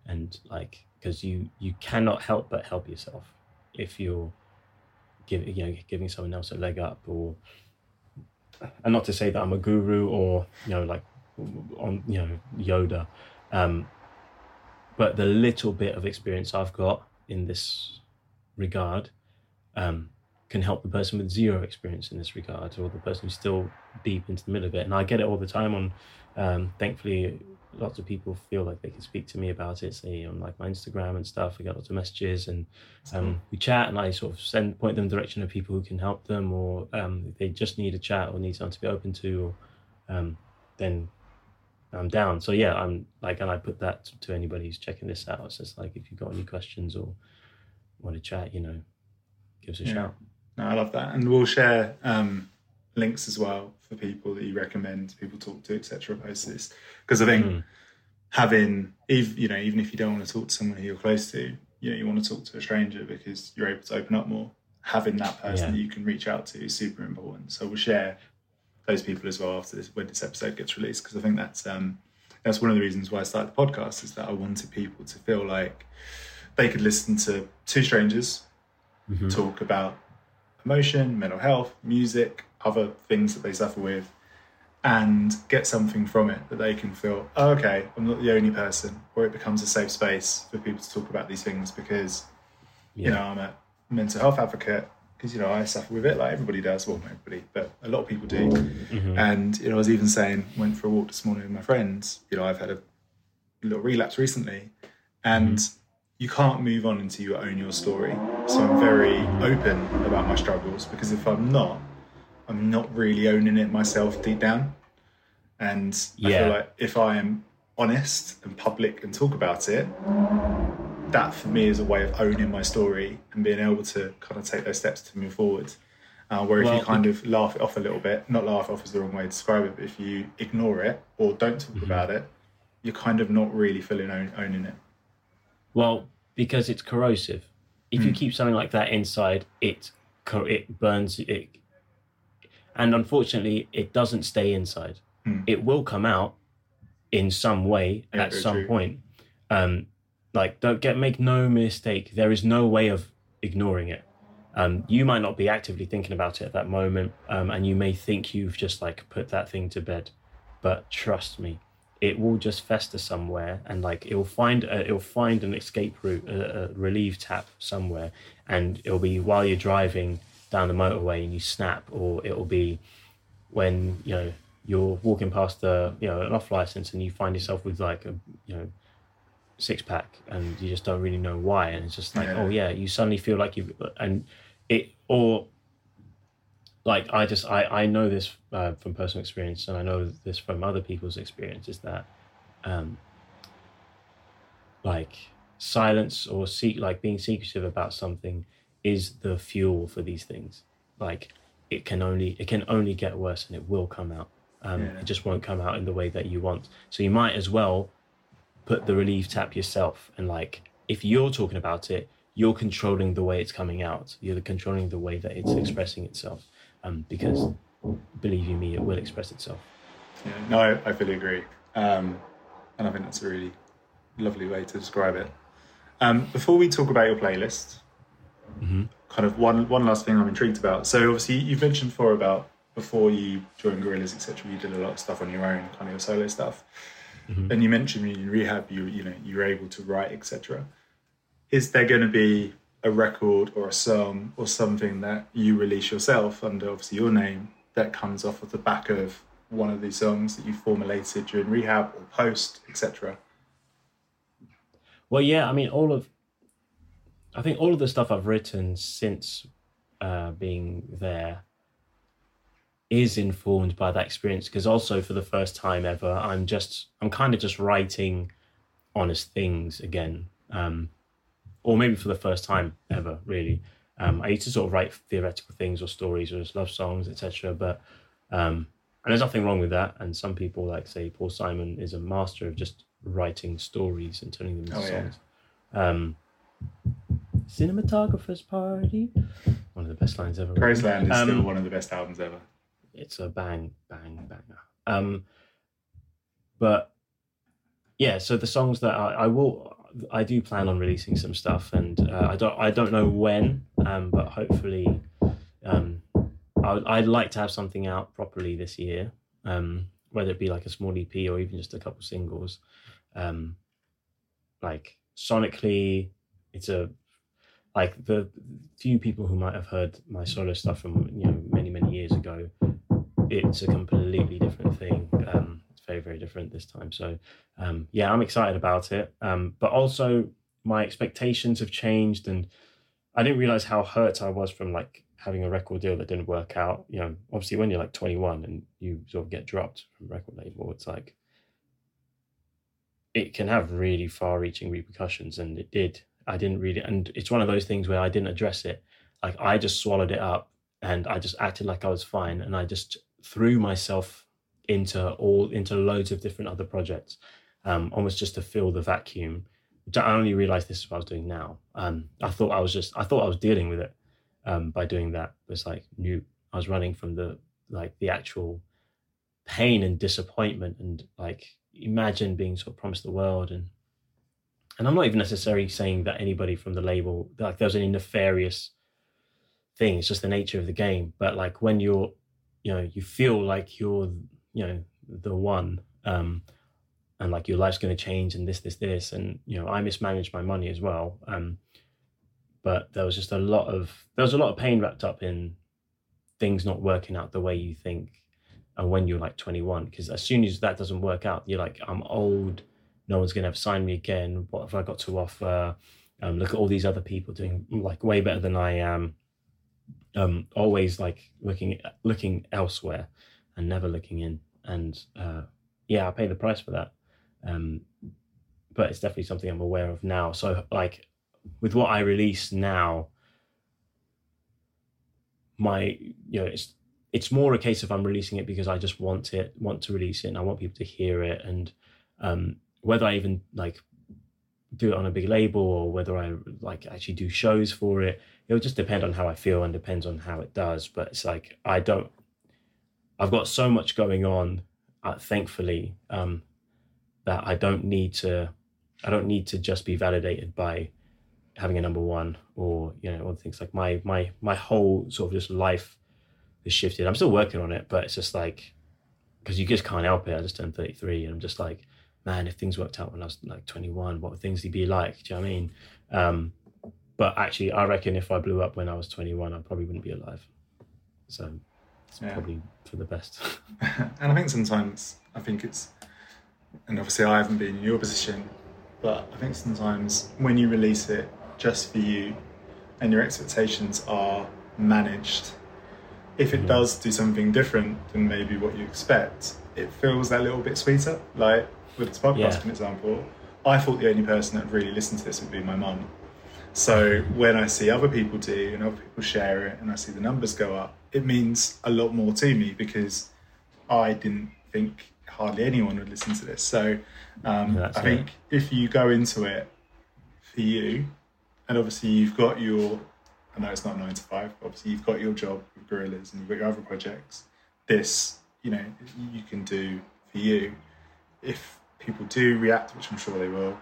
And like because you you cannot help but help yourself if you're giving you know giving someone else a leg up or and not to say that I'm a guru or you know like on you know Yoda um but the little bit of experience I've got in this regard um can help the person with zero experience in this regard or the person who's still deep into the middle of it. And I get it all the time on um thankfully lots of people feel like they can speak to me about it say on like my Instagram and stuff. I get lots of messages and um, we chat and I sort of send point them in the direction of people who can help them or um, if they just need a chat or need someone to be open to or um, then I'm down. So yeah I'm like and I put that to, to anybody who's checking this out. It's just like if you've got any questions or want to chat you know give us a Yeah. shout. No, I love that, and we'll share um, links as well for people that you recommend people talk to, etc. Post this because I think Mm. having, if you know, even if you don't want to talk to someone who you're close to, you know, you want to talk to a stranger because you're able to open up more. Having that person Yeah. that you can reach out to is super important. So we'll share those people as well after this when this episode gets released because I think that's um, that's one of the reasons why I started the podcast is that I wanted people to feel like they could listen to two strangers Mhm. talk about emotion, mental health, music, other things that they suffer with, and get something from it that they can feel, oh, okay, I'm not the only person, or it becomes a safe space for people to talk about these things because, you know, I'm a mental health advocate because, you know, I suffer with it like everybody does, well, not everybody, but a lot of people do. Mhm. And, you know, I was even saying, went for a walk this morning with my friends, you know, I've had a little relapse recently, and you can't move on until you own your story. So I'm very open about my struggles because if I'm not, I'm not really owning it myself deep down. And I feel like if I am honest and public and talk about it, that for me is a way of owning my story and being able to kind of take those steps to move forward. Uh, where if Well, you kind of laugh it off a little bit, not laugh off is the wrong way to describe it, but if you ignore it or don't talk Mm-hmm. about it, you're kind of not really feeling own, owning it. Well, because it's corrosive. If you keep something like that inside, it it burns it, and unfortunately, it doesn't stay inside. Hmm. It will come out in some way Yeah, at some true. point. Um, like, don't get make no mistake. There is no way of ignoring it. Um, you might not be actively thinking about it at that moment, um, and you may think you've just like put that thing to bed, but trust me, it will just fester somewhere, and like it'll find a, it'll find an escape route, a, a relief tap somewhere, and it'll be while you're driving down the motorway and you snap, or it'll be when you know you're walking past the you know an off license and you find yourself with like a you know six pack and you just don't really know why and it's just like Yeah. oh yeah you suddenly feel like you and it or like i just i i know this uh, from personal experience and i know this from other people's experiences that um like silence or seek like being secretive about something is the fuel for these things. Like it can only it can only get worse and it will come out. Um, Yeah. it just won't come out in the way that you want. So you might as well put the relief tap yourself and like if you're talking about it you're controlling the way it's coming out. You're controlling the way that it's expressing itself. Um, because believe you me it will express itself. Yeah, no, I, I fully agree. Um, and I think that's a really lovely way to describe it. Um, before we talk about your playlist, Mm-hmm. kind of one one last thing I'm intrigued about. So obviously you've mentioned before about before you joined Gorillaz, etc. You did a lot of stuff on your own, kind of your solo stuff. Mm-hmm. And you mentioned in rehab, you you know you were able to write, etc. Is there going to be a record or a song or something that you release yourself under obviously your name that comes off of the back of one of these songs that you formulated during rehab or post, etc. Well, yeah, I mean, all of, I think all of the stuff I've written since uh, being there is informed by that experience. Because also, for the first time ever, I'm just, I'm kind of just writing honest things again, um, or maybe for the first time ever, really. Um, I used to sort of write theoretical things or stories or just love songs, etc. But um, and there's nothing wrong with that. And some people, like say Paul Simon, is a master of just writing stories and turning them into Oh, yeah. songs. Um, Cinematographer's Party, one of the best lines ever. Graceland is Um, still one of the best albums ever. It's a bang, bang, banger. Um, but yeah, so the songs that I, I will, I do plan on releasing some stuff, and uh, I don't, I don't know when, um, but hopefully, um, I would, I'd like to have something out properly this year, um, whether it be like a small EP or even just a couple singles. Um, like sonically, it's a like the few people who might have heard my solo stuff from you know many many years ago it's a completely different thing. Um it's very very different this time. So um yeah i'm excited about it. Um but also my expectations have changed and i didn't realize how hurt i was from like having a record deal that didn't work out. You know obviously when you're like 21 and you sort of get dropped from record label it's like it can have really far reaching repercussions and it did i didn't read it. and it's one of those things where i didn't address it. Like i just swallowed it up and i just acted like i was fine. And i just threw myself into all into loads of different other projects um almost just to fill the vacuum. I only realized this is what i was doing now. Um i thought i was just i thought i was dealing with it um by doing that. It's like new i was running from the like the actual pain and disappointment and like imagine being sort of promised the world and and I'm not even necessarily saying that anybody from the label like there's any nefarious thing. It's just the nature of the game. But like when you're, you know, you feel like you're, you know, the one, um, and like your life's going to change and this, this, this, and you know, I mismanaged my money as well. Um, but there was just a lot of there was a lot of pain wrapped up in things not working out the way you think, and when you're like 21, because as soon as that doesn't work out, you're like, I'm old no one's going to ever sign me again. What have I got to offer? Um, look at all these other people doing like way better than I am. Um, always like looking looking elsewhere and never looking in. And uh, yeah, I pay the price for that. Um, but it's definitely something I'm aware of now. So like with what I release now, my you know it's it's more a case of I'm releasing it because I just want it, want to release it, and I want people to hear it, and um, whether I even like do it on a big label or whether I like actually do shows for it, it'll just depend on how I feel and depends on how it does. But it's like I don't, I've got so much going on, uh, thankfully, um, that I don't need to, I don't need to just be validated by having a number one or you know, other things like my my my whole sort of just life has shifted. I'm still working on it, but it's just like because you just can't help it. I just turned 33, and I'm just like, man, if things worked out when I was like 21, what would things be like? Do you know what I mean? Um, but actually, I reckon if I blew up when I was 21, I probably wouldn't be alive. So it's Yeah. probably for the best. and I think sometimes I think it's, and obviously I haven't been in your position, but I think sometimes when you release it just for you, and your expectations are managed, if it Mhm. does do something different than maybe what you expect, it feels that little bit sweeter. Like with this podcast, Yeah. for an example, I thought the only person that really listened to this would be my mum. So when I see other people do and other people share it and I see the numbers go up, it means a lot more to me because I didn't think hardly anyone would listen to this. So um, I think if you go into it for you, and obviously you've got your, I know it's not nine to five, obviously you've got your job with Gorillaz and you've got your other projects. This, you know, you can do for you. If people do react, which I'm sure they will,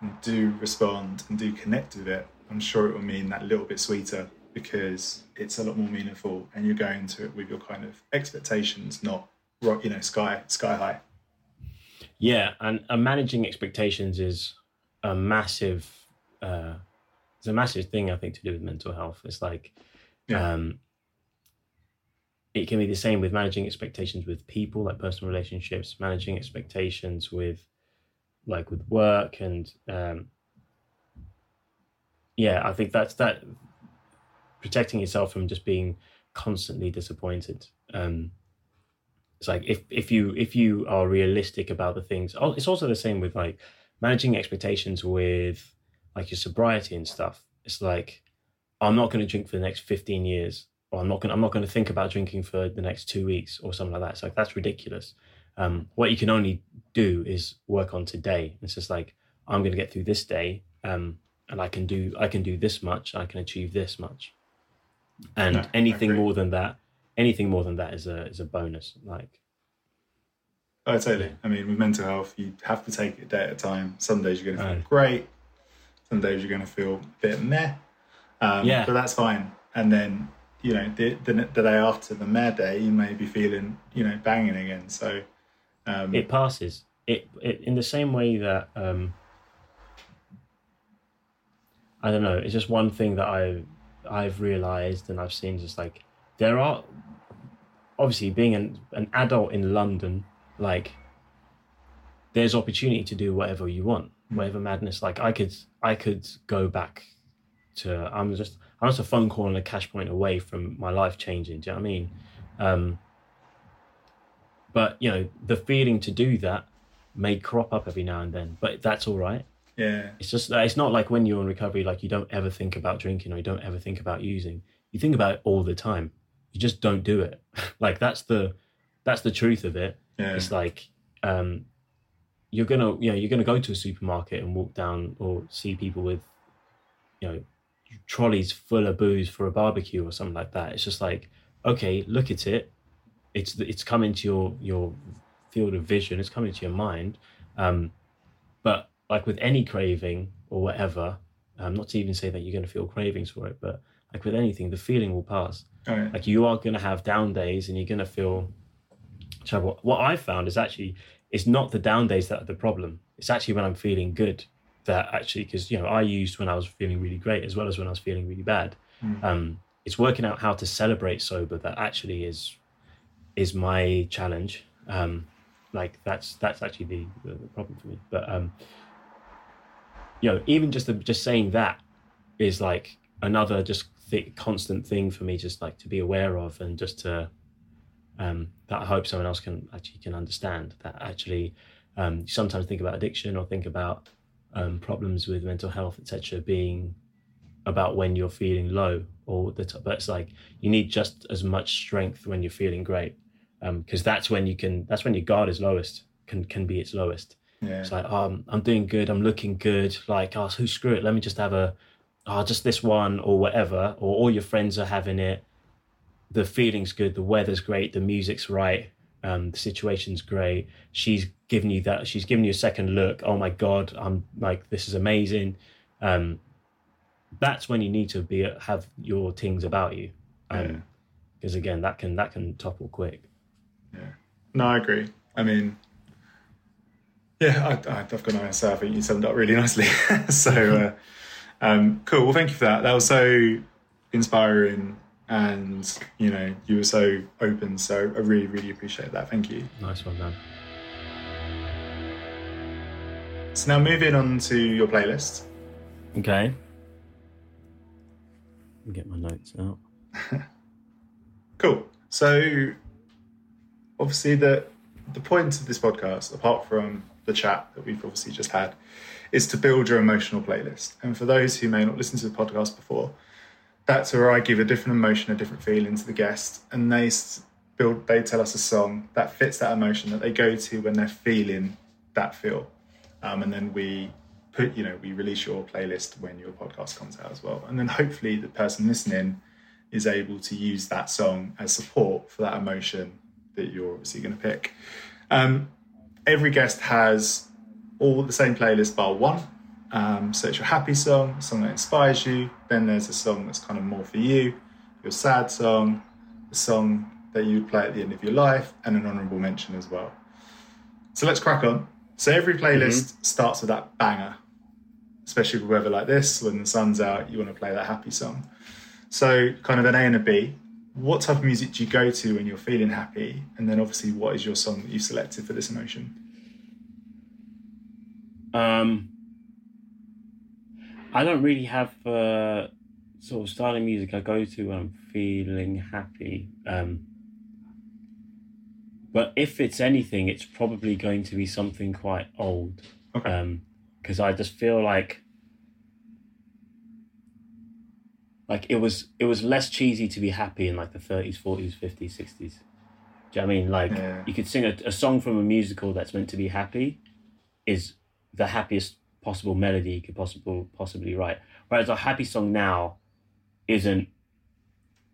and do respond and do connect with it, I'm sure it will mean that little bit sweeter because it's a lot more meaningful and you're going to it with your kind of expectations, not you know sky sky high. Yeah, and, and managing expectations is a massive, uh, it's a massive thing I think to do with mental health. It's like, Yeah. um, it can be the same with managing expectations with people, like personal relationships, managing expectations with, like with work, and um, yeah, I think that's that. Protecting yourself from just being constantly disappointed. Um, it's like if if you if you are realistic about the things it's also the same with like managing expectations with like your sobriety and stuff it's like i'm not going to drink for the next 15 years or i'm not going to i'm not going to think about drinking for the next two weeks or something like that it's like that's ridiculous um, what you can only do is work on today it's just like i'm going to get through this day um, and i can do i can do this much i can achieve this much and No, anything more than that anything more than that is a is a bonus like Oh, totally. I mean, with mental health, you have to take it a day at a time. Some days you're going to feel great. Some days you're going to feel a bit meh. Um, Yeah. But that's fine. And then, you know, the, the, the day after the meh day, you may be feeling, you know, banging again. So, um, it passes. It, it in the same way that um i don't know it's just one thing that i i've realized and i've seen just like there are obviously being an, an adult in london like there's opportunity to do whatever you want whatever madness. Like i could i could go back to i'm just i'm just a phone call and a cash point away from my life changing do you know what i mean? Um but you know the feeling to do that may crop up every now and then but that's all right. Yeah. it's just that it's not like when you're in recovery like you don't ever think about drinking or you don't ever think about using. You think about it all the time. You just don't do it. Like that's the that's the truth of it. Yeah. it's like um you're gonna you know you're gonna go to a supermarket and walk down or see people with you know trolleys full of booze for a barbecue or something like that. It's just like okay look at it. It's it's coming to your your field of vision. It's coming to your mind. Um but like with any craving or whatever um not to even say that you're going to feel cravings for it but like with anything the feeling will pass. Oh, yeah. like you are going to have down days and you're going to feel trouble. What i found is actually it's not the down days that are the problem. It's actually when i'm feeling good that actually because you know i used when i was feeling really great as well as when i was feeling really bad. Mm. um it's working out how to celebrate sober that actually is is my challenge. Um like that's that's actually the, the, the problem for me. But um you know even just the, just saying that is like another just th- constant thing for me just like to be aware of and just to um that i hope someone else can actually can understand that actually um sometimes think about addiction or think about um problems with mental health etc being about when you're feeling low or the t- but it's like you need just as much strength when you're feeling great because that's when you can that's when your guard is lowest can can be its lowest Yeah. it's like um, i'm doing good i'm looking good like oh who screw it let me just have a oh just this one or whatever or all your friends are having it the feeling's good the weather's great the music's right um, the situation's great she's giving you that she's giving you a second look oh my god i'm like this is amazing um, that's when you need to be have your things about you. Yeah. Um, because again, that can that can topple quick. Yeah, no, I agree. I mean, yeah, I, I've got no answer. I think you summed up really nicely. so, uh, um, cool. Well, thank you for that. That was so inspiring, and you know, you were so open. So, I really, really appreciate that. Thank you. Nice one, man. So now, moving on to your playlist. Okay. Get my notes out. Cool. So, obviously, the the point of this podcast, apart from the chat that we've obviously just had, is to build your emotional playlist. And for those who may not listen to the podcast before, that's where I give a different emotion, a different feeling to the guest, and they build. They tell us a song that fits that emotion that they go to when they're feeling that feel, um, and then we put, you know, we release your playlist when your podcast comes out as well, and then hopefully the person listening is able to use that song as support for that emotion that you're obviously going to pick. Um, every guest has all the same playlist bar one. Um, so it's your happy song, a song that inspires you. Then there's a song that's kind of more for you, your sad song, a song that you would play at the end of your life, and an honourable mention as well. So let's crack on. So every playlist starts with that banger, especially with weather like this, when the sun's out, you want to play that happy song. So, kind of an A and a B. What type of music do you go to when you're feeling happy? And then, obviously, what is your song that you've selected for this emotion? Um, I don't really have uh, sort of style of music I go to when I'm feeling happy. Um, but if it's anything, it's probably going to be something quite old. Okay. because I just feel like like it was it was less cheesy to be happy in like the 30s 40s 50s 60s do you know what I mean like Yeah. you could sing a, a song from a musical that's meant to be happy is the happiest possible melody you could possible possibly write. Whereas a happy song now isn't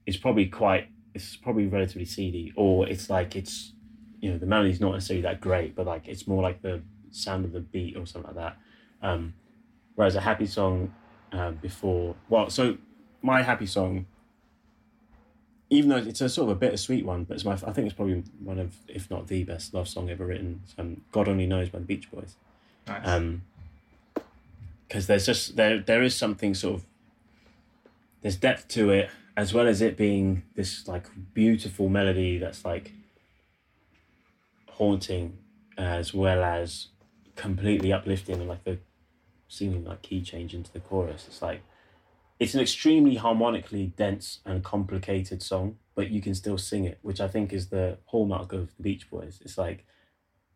it's probably quite it's probably relatively seedy or it's like it's you know the melody's not necessarily that great but like it's more like the sound of the beat or something like that. Um, whereas a happy song uh, before well so my happy song even though it's a sort of a bittersweet one but it's my i think it's probably one of if not the best love song ever written um, god only knows by the beach boys. Nice. um because there's just there there is something sort of there's depth to it as well as it being this like beautiful melody that's like haunting as well as completely uplifting and like the seeming like key change into the chorus. It's like it's an extremely harmonically dense and complicated song but you can still sing it which i think is the hallmark of the beach boys. It's like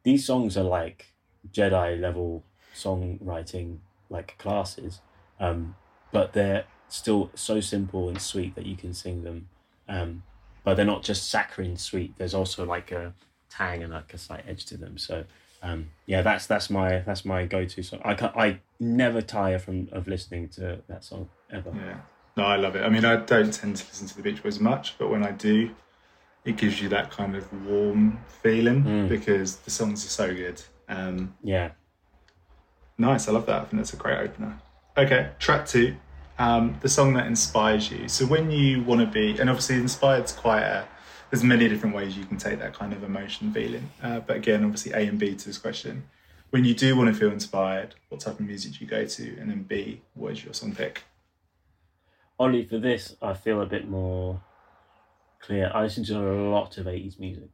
these songs are like jedi level songwriting like classes um but they're still so simple and sweet that you can sing them um but they're not just saccharine sweet there's also like a tang and like a slight edge to them so um yeah that's that's my that's my go-to song i can i never tire from of listening to that song ever yeah. No, I love it. I mean, I don't tend to listen to the Beach Boys much, but when I do, it gives you that kind of warm feeling Mm. because the songs are so good. Um, yeah Nice, I love that. I think that's a great opener. Okay, track two, um, the song that inspires you. So when you want to be, and obviously inspired's quite a, there's many different ways you can take that kind of emotion feeling. Uh, but again, obviously A and B to this question. When you do want to feel inspired, what type of music do you go to? And then B, what is your song pick? Only for this, I feel a bit more clear. I listen to a lot of 80s music.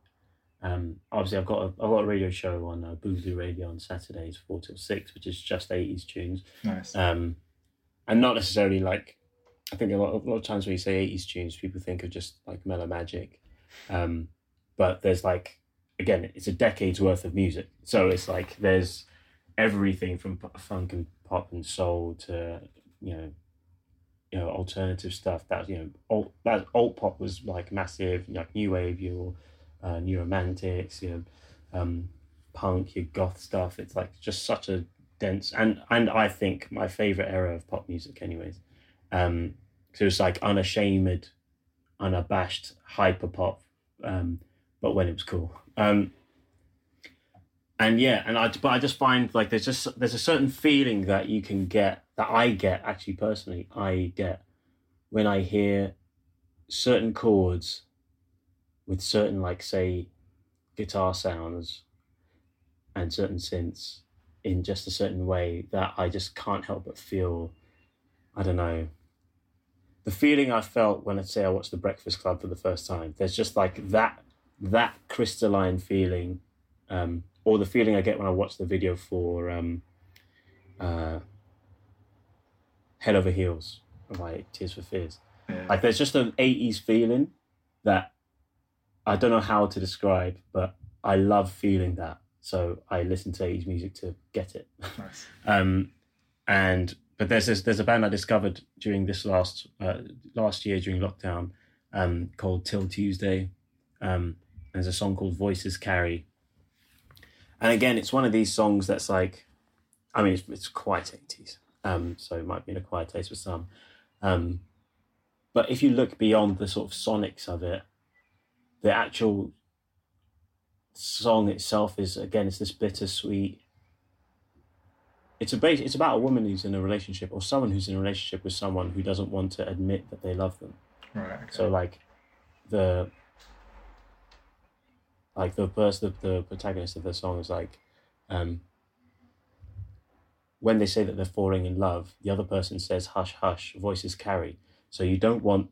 Um, obviously, I've got a, I've got a radio show on uh, Boogaloo Radio on Saturdays, 4 till 6, which is just 80s tunes. Nice. Um, and not necessarily like, I think a lot, a lot of times when you say 80s tunes, people think of just like mellow magic. Um, but there's like, again, it's a decade's worth of music. So it's like there's everything from funk and pop and soul to, you know, you know, alternative stuff that, you know, alt, that alt pop was like massive, like new wave, your uh, new romantics, your um, punk, your goth stuff. It's like just such a dense and and I think my favorite era of pop music, anyways. Um, so it's like unashamed, unabashed hyper pop, um, but when it was cool. Um, and yeah, and I but I just find like there's just there's a certain feeling that you can get that I get actually personally I get when I hear certain chords with certain like say guitar sounds and certain synths in just a certain way that I just can't help but feel I don't know the feeling I felt when I say I watched The Breakfast Club for the first time. There's just like that that crystalline feeling, um, or the feeling I get when I watch the video for um, uh, Head Over Heels by Tears for Fears. Yeah. Like there's just an 80s feeling that I don't know how to describe, but I love feeling that. So I listen to 80s music to get it. Nice. Um, and but there's this, there's a band I discovered during this last uh, last year during lockdown um, called 'Til Tuesday. Um, there's a song called Voices Carry, and again, it's one of these songs that's like, I mean, it's, it's quite 80s, um, so it might be an acquired taste for some. Um, but if you look beyond the sort of sonics of it, the actual song itself is again, it's this bittersweet it's a base, it's about a woman who's in a relationship or someone who's in a relationship with someone who doesn't want to admit that they love them. Right. Okay. So like the like the person the, the protagonist of the song is like um when they say that they're falling in love, the other person says hush hush, voices carry. So you don't want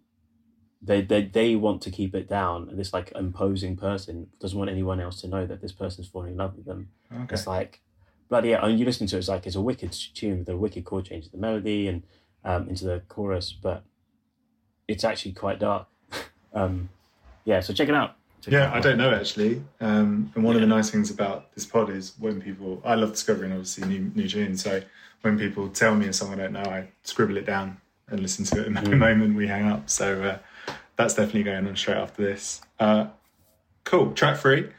they, they they want to keep it down and this like imposing person doesn't want anyone else to know that this person's falling in love with them. okay. It's like bloody yeah, and you listen to it, it's like it's a wicked tune with a wicked chord change, of the melody and um, into the chorus, but it's actually quite dark. um, yeah, so check it out. Check it Yeah, out. I don't know actually. Um, and one of the nice things about this pod is when people, I love discovering obviously new new tunes. So when people tell me a song I don't know, I scribble it down and listen to it in the Mm. moment we hang up. So uh, that's definitely going on straight after this. Uh, cool. Track three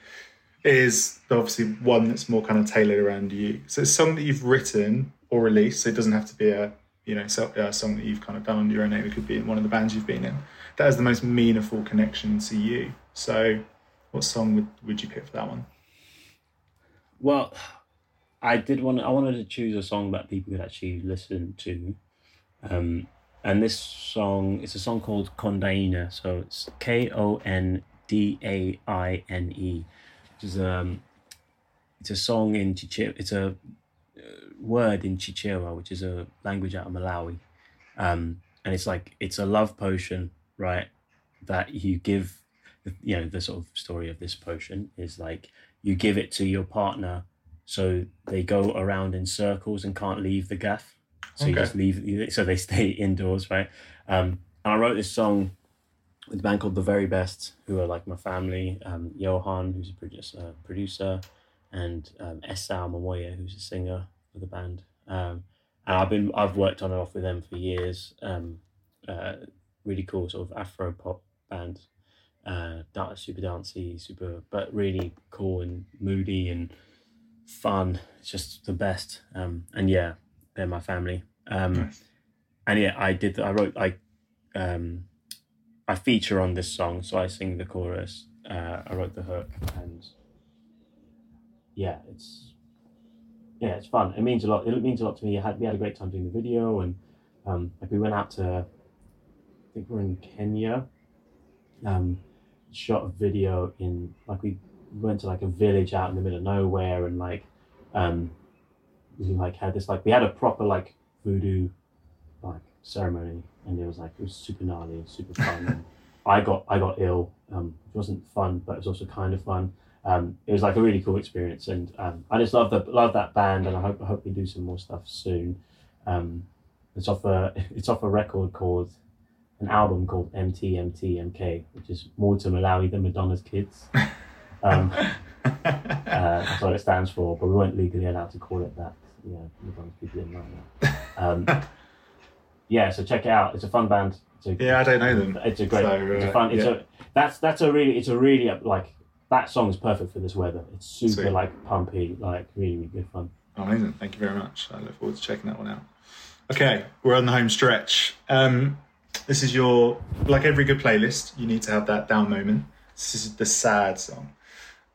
is obviously one that's more kind of tailored around you. So it's a song that you've written or released. So it doesn't have to be a you know so, a song that you've kind of done on your own. It could be in one of the bands you've been in. That has the most meaningful connection to you. So what song would, would you pick for that one? Well, I did want. I wanted to choose a song that people could actually listen to, um, and this song it's a song called Kondaine. So it's K O N D A I N E, which is um, it's a song in Chichewa. It's a uh, word in Chichewa, which is a language out of Malawi, um, and it's like it's a love potion, right? That you give. You know the sort of story of this potion is like you give it to your partner so they go around in circles and can't leave the gaff so you just leave so they stay indoors right um and i wrote this song with a band called the very best who are like my family um johan who's a producer producer and um Esau Mwamwaya who's a singer for the band um and i've been i've worked on and off with them for years um uh really cool sort of afro pop band uh, super dancey, super, but really cool and moody and fun. It's just the best. Um, and yeah, they're my family. Um, Nice. and yeah, I did. I wrote. I um, I feature on this song, so I sing the chorus. Uh, I wrote the hook, and yeah, it's yeah, it's fun. It means a lot. It means a lot to me. I had we had a great time doing the video, and um, like we went out to. I think we're in Kenya. Um, shot a video in like we went to like a village out in the middle of nowhere, and like um, we like had this like we had a proper like voodoo like ceremony, and it was like it was super gnarly and super fun. and I got I got ill. Um, it wasn't fun, but it was also kind of fun. Um, it was like a really cool experience, and um, I just love the love that band, and I hope I hope we do some more stuff soon. Um, it's off a it's off a record called an album called MTMTMK, which is more to Malawi than Madonna's Kids. Um, uh, that's what it stands for, but we weren't legally allowed to call it that. Yeah, people didn't like that. Um, yeah, so check it out. It's a fun band. A, yeah, I don't know them. It's a great. So, it's a uh, fun. It's yeah. a that's that's a really it's a really uh, like that song's perfect for this weather. It's super Sweet. like pumpy, like really really good fun. Amazing. Thank you very much. I look forward to checking that one out. Okay, we're on the home stretch. Um, this is your, like every good playlist, you need to have that down moment. This is the sad song.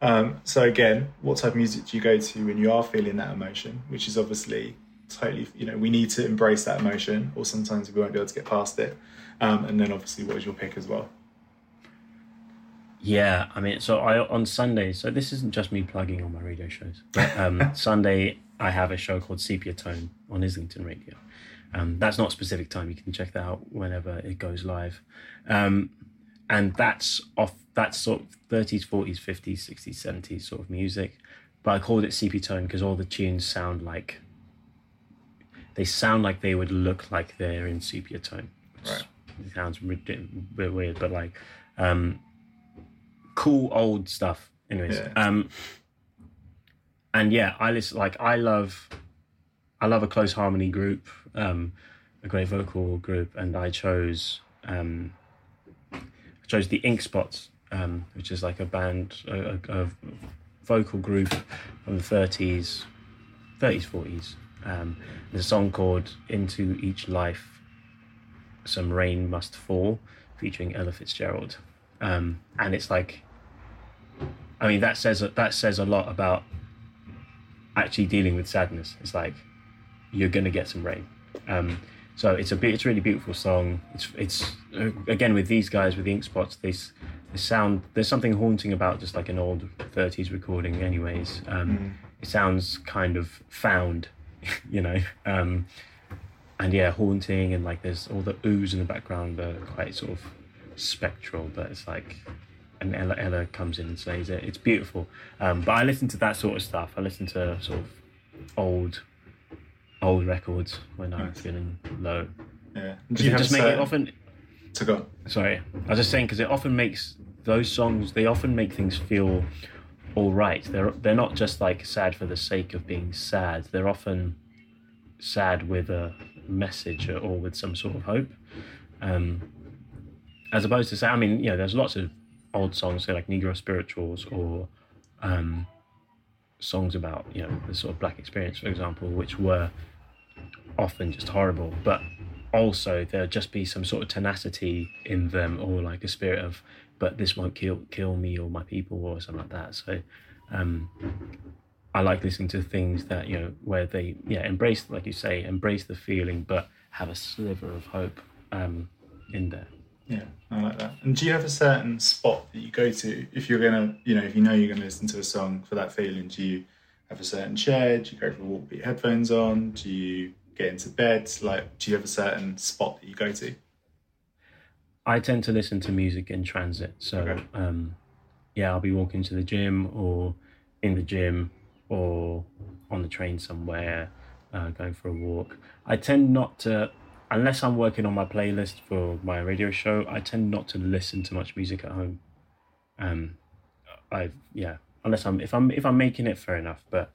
Um, so again, what type of music do you go to when you are feeling that emotion? Which is obviously totally, you know, we need to embrace that emotion, or sometimes we won't be able to get past it. Um, and then obviously, what is your pick as well? Yeah, I mean, so I on Sunday. So this isn't just me plugging on my radio shows. But um, Sunday, I have a show called Sepia Tone on Islington Radio. Um, that's not a specific time. You can check that out whenever it goes live. Um, and that's off. That's sort of thirties, forties, fifties, sixties, seventies sort of music. But I called it Sepia Tone because all the tunes sound like they sound like they would look like they're in sepia tone. Right. Sounds a bit weird, but like um, cool old stuff. Anyways, Yeah. um, and yeah, I listen. Like I love, I love a close harmony group, um, a great vocal group, and I chose, um, chose the Ink Spots, um, which is like a band, a, a, vocal group from the thirties, thirties, forties. Um, there's a song called "Into Each Life." Some rain must fall, featuring Ella Fitzgerald, um, and it's like, I mean, that says that says a lot about actually dealing with sadness. It's like you're gonna get some rain. Um, so it's a bit, it's a really beautiful song. It's it's uh, again with these guys with the ink spots. They s- they sound there's something haunting about just like an old 30s recording. Anyways, um, it sounds kind of found, you know. Um, and yeah, haunting and like there's all the ooze in the background are quite sort of spectral, but it's like and Ella, Ella comes in and says it. It's beautiful. Um, but I listen to that sort of stuff. I listen to sort of old, old records when I'm feeling low. Yeah. Because it just make it often. to go? Sorry, I was just saying because it often makes those songs. They often make things feel all right. They're they're not just like sad for the sake of being sad. They're often sad with a message or with some sort of hope. Um, as opposed to say, I mean, you know, there's lots of old songs, say like Negro spirituals or um, songs about you know the sort of black experience, for example, which were often just horrible, but also there'll just be some sort of tenacity in them or like a spirit of but this won't kill kill me or my people or something like that. So um i like listening to things that you know where they yeah embrace like you say embrace the feeling but have a sliver of hope um in there Yeah, I like that. And do you have a certain spot that you go to if you're gonna, you know, if you know you're gonna listen to a song for that feeling? Do you have a certain chair? Do you go for a walk with your headphones on? Do you get into bed? Like, do you have a certain spot that you go to? I tend to listen to music in transit. So, Okay. um, yeah, I'll be walking to the gym or in the gym or on the train somewhere, uh, going for a walk. I tend not to, unless I'm working on my playlist for my radio show, I tend not to listen to much music at home. Um, I yeah, unless I'm if I'm if I'm making it, fair enough. But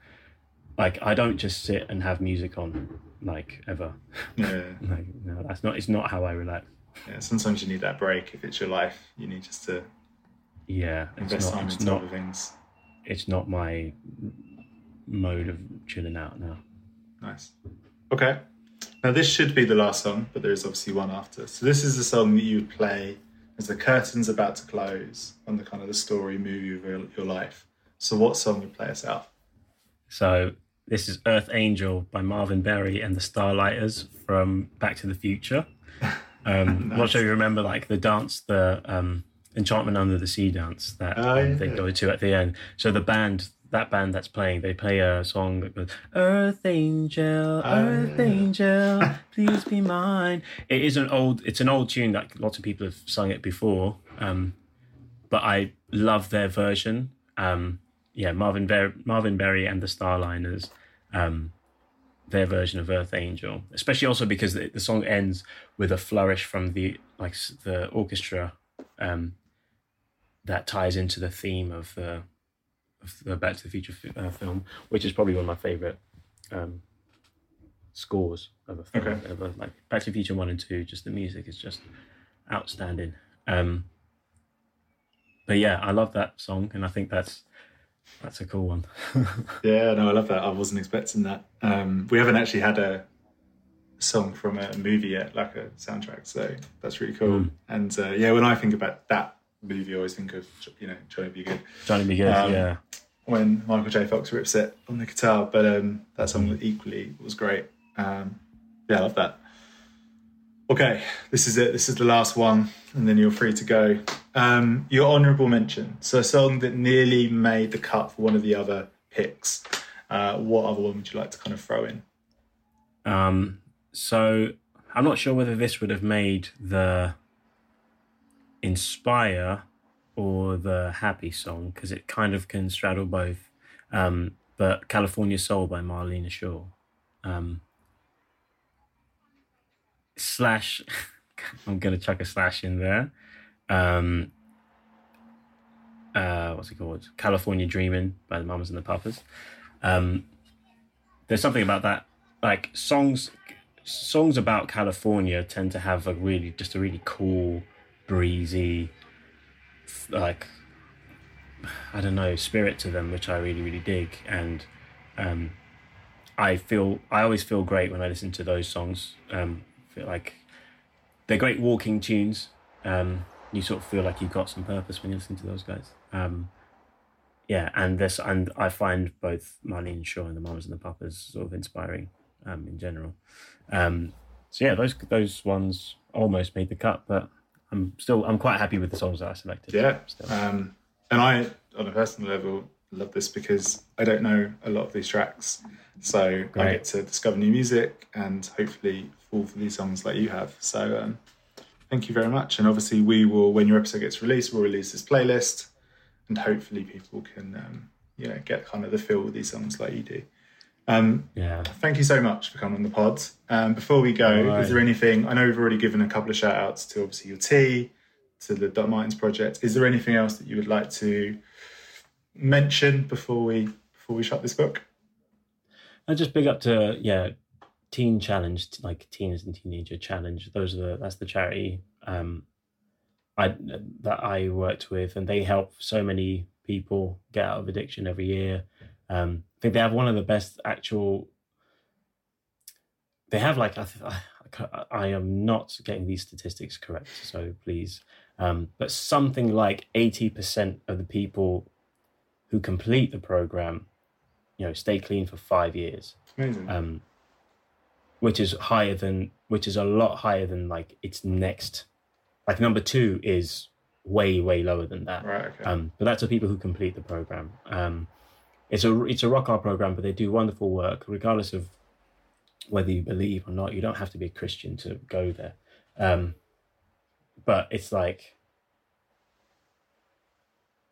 like, I don't just sit and have music on like ever. Yeah, like, no, that's not. It's not how I relax. yeah. Sometimes you need that break. If it's your life, you need just to Yeah, it's invest not. time It's into not. other things. It's not my mode of chilling out now. Nice. Okay. Now this should be the last song, but there is obviously one after. So this is the song that you would play as the curtain's about to close on the kind of the story movie of your, your life. So what song would play us out? So this is Earth Angel by Marvin Berry and the Starlighters from Back to the Future. Um, Not sure you remember like the dance, the um, Enchantment Under the Sea dance that Oh, um, they yeah. go to at the end. So the band, that band that's playing, they play a song that goes Earth Angel, Earth yeah. Angel, please be mine. It is an old, it's an old tune that lots of people have sung it before. Um, but I love their version. Um, yeah, Marvin Ver- Marvin Berry and the Starliners, um, their version of Earth Angel, especially also because the, the song ends with a flourish from the like the orchestra um, that ties into the theme of the the Back to the Future fi- uh, film, which is probably one of my favorite um, scores of a film. Okay. Ever. Like Back to the Future one and two, just the music is just outstanding. Um, but yeah, I love that song, and I think that's that's a cool one. Yeah, no, I love that. I wasn't expecting that. Um, we haven't actually had a song from a movie yet, like a soundtrack. So that's really cool. Mm. And uh, yeah, when I think about that movie, I always think of you know Johnny B. Goode Johnny B. Goode, Um, yeah. When Michael J. Fox rips it on the guitar, but um, that song equally was great. Um, yeah, I love that. Okay, this is it. This is the last one, and then you're free to go. Um, your honourable mention. So a song that nearly made the cut for one of the other picks. Uh, what other one would you like to kind of throw in? Um, so I'm not sure whether this would have made the inspire or the happy song because it kind of can straddle both. Um, but California Soul by Marlena Shaw. Um, slash, I'm gonna chuck a slash in there. Um, uh, what's it called? California Dreaming by the Mamas and the Papas. Um, there's something about that like songs songs about California tend to have a really just a really cool, breezy, like I don't know spirit to them, which I really really dig, and um, I feel I always feel great when I listen to those songs. Um, feel like they're great walking tunes. Um, you sort of feel like you've got some purpose when you listen to those guys. Um, yeah, and this and I find both Marlene Shaw and the Mamas and the Papas sort of inspiring um, in general. Um, so yeah, those those ones almost made the cut, but I'm still I'm quite happy with the songs that I selected. Yeah. Um, and I, on a personal level, love this because I don't know a lot of these tracks. So I get to discover new music and hopefully fall for these songs like you have. So um, thank you very much. And obviously, we will, when your episode gets released, we'll release this playlist and hopefully people can, um, you know, get kind of the feel with these songs like you do. Um, yeah. thank you so much for coming on the pod. Um, before we go, right. is there anything? I know we've already given a couple of shout outs to obviously your tea, to the Doc Martens project. Is there anything else that you would like to mention before we before we shut this book? I just big up to yeah, Teen Challenge, like Teens and Teenager Challenge. Those are the that's the charity um, I that I worked with, and they help so many people get out of addiction every year. Um, I think they have one of the best actual. They have like I, th- I, I am not getting these statistics correct, so please. Um, but something like eighty percent of the people who complete the program, you know, stay clean for five years um, which is higher than which is a lot higher than like its next like number two is way way lower than that right. Okay. um, but that's for people who complete the program um, it's a it's a rock art program but they do wonderful work regardless of whether you believe or not. You don't have to be a christian to go there. Um, but it's like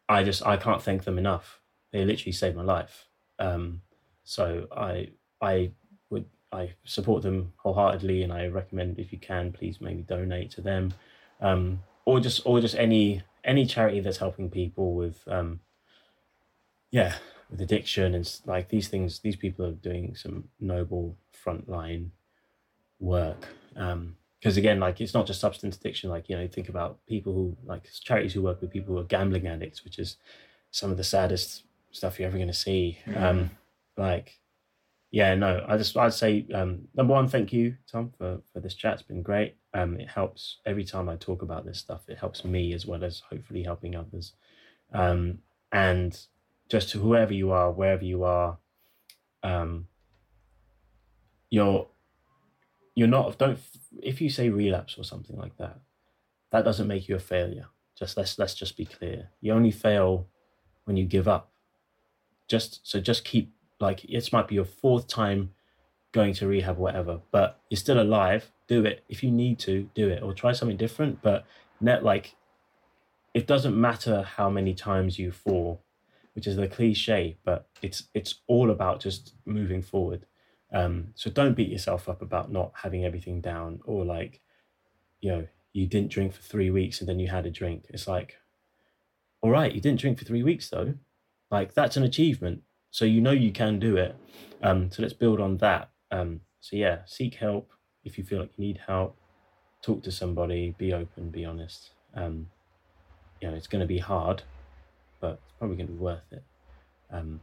i just i can't thank them enough. They literally saved my life. Um, so i i would i support them wholeheartedly and i recommend if you can please maybe donate to them. Um, or just or just any any charity that's helping people with um, yeah with addiction and like these things these people are doing some noble frontline work Um because again like it's not just substance addiction like you know think about people who like charities who work with people who are gambling addicts which is some of the saddest stuff you're ever going to see um like yeah no i just i'd say um number one thank you tom for for this chat. It's been great. Um it helps every time i talk about this stuff it helps me as well as hopefully helping others. Um and just to whoever you are wherever you are um you're you're not don't if you say relapse or something like that that doesn't make you a failure. Just let's let's just be clear. You only fail when you give up. Just so just keep like it might be your fourth time going to rehab whatever but you're still alive. Do it. If you need to do it or try something different. But net like it doesn't matter how many times you fall which is the cliche but it's it's all about just moving forward. Um so don't beat yourself up about not having everything down or like you know you didn't drink for three weeks and then you had a drink. It's like all right you didn't drink for three weeks though. Like that's an achievement. So you know you can do it. Um so let's build on that. Um so yeah seek help if you feel like you need help. Talk to somebody. Be open. Be honest. Um you know it's going to be hard but it's probably going to be worth it um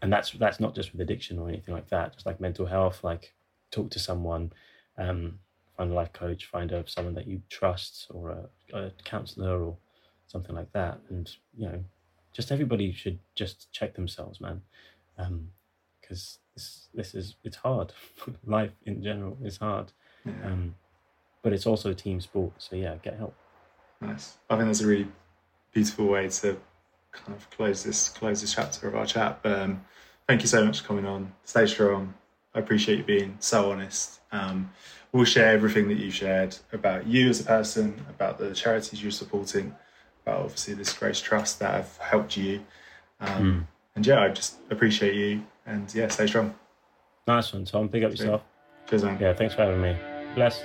and that's that's not just with addiction or anything like that just like mental health like talk to someone um find a life coach find a, someone that you trust or a, a counselor or something like that. And you know, just everybody should just check themselves, man, because this this is it's hard. Life in general is hard, Yeah. um, but it's also a team sport. So yeah, get help. Nice. I think that's a really beautiful way to kind of close this close this chapter of our chat. But um, thank you so much for coming on. Stay strong. I appreciate you being so honest. Um, we'll share everything that you shared about you as a person, about the charities you're supporting, about obviously this Grace Trust that have helped you. Um, And yeah, I just appreciate you. And yeah, stay strong. Nice one, Tom. Pick up yourself. Cheers, man. Yeah, thanks for having me. Bless.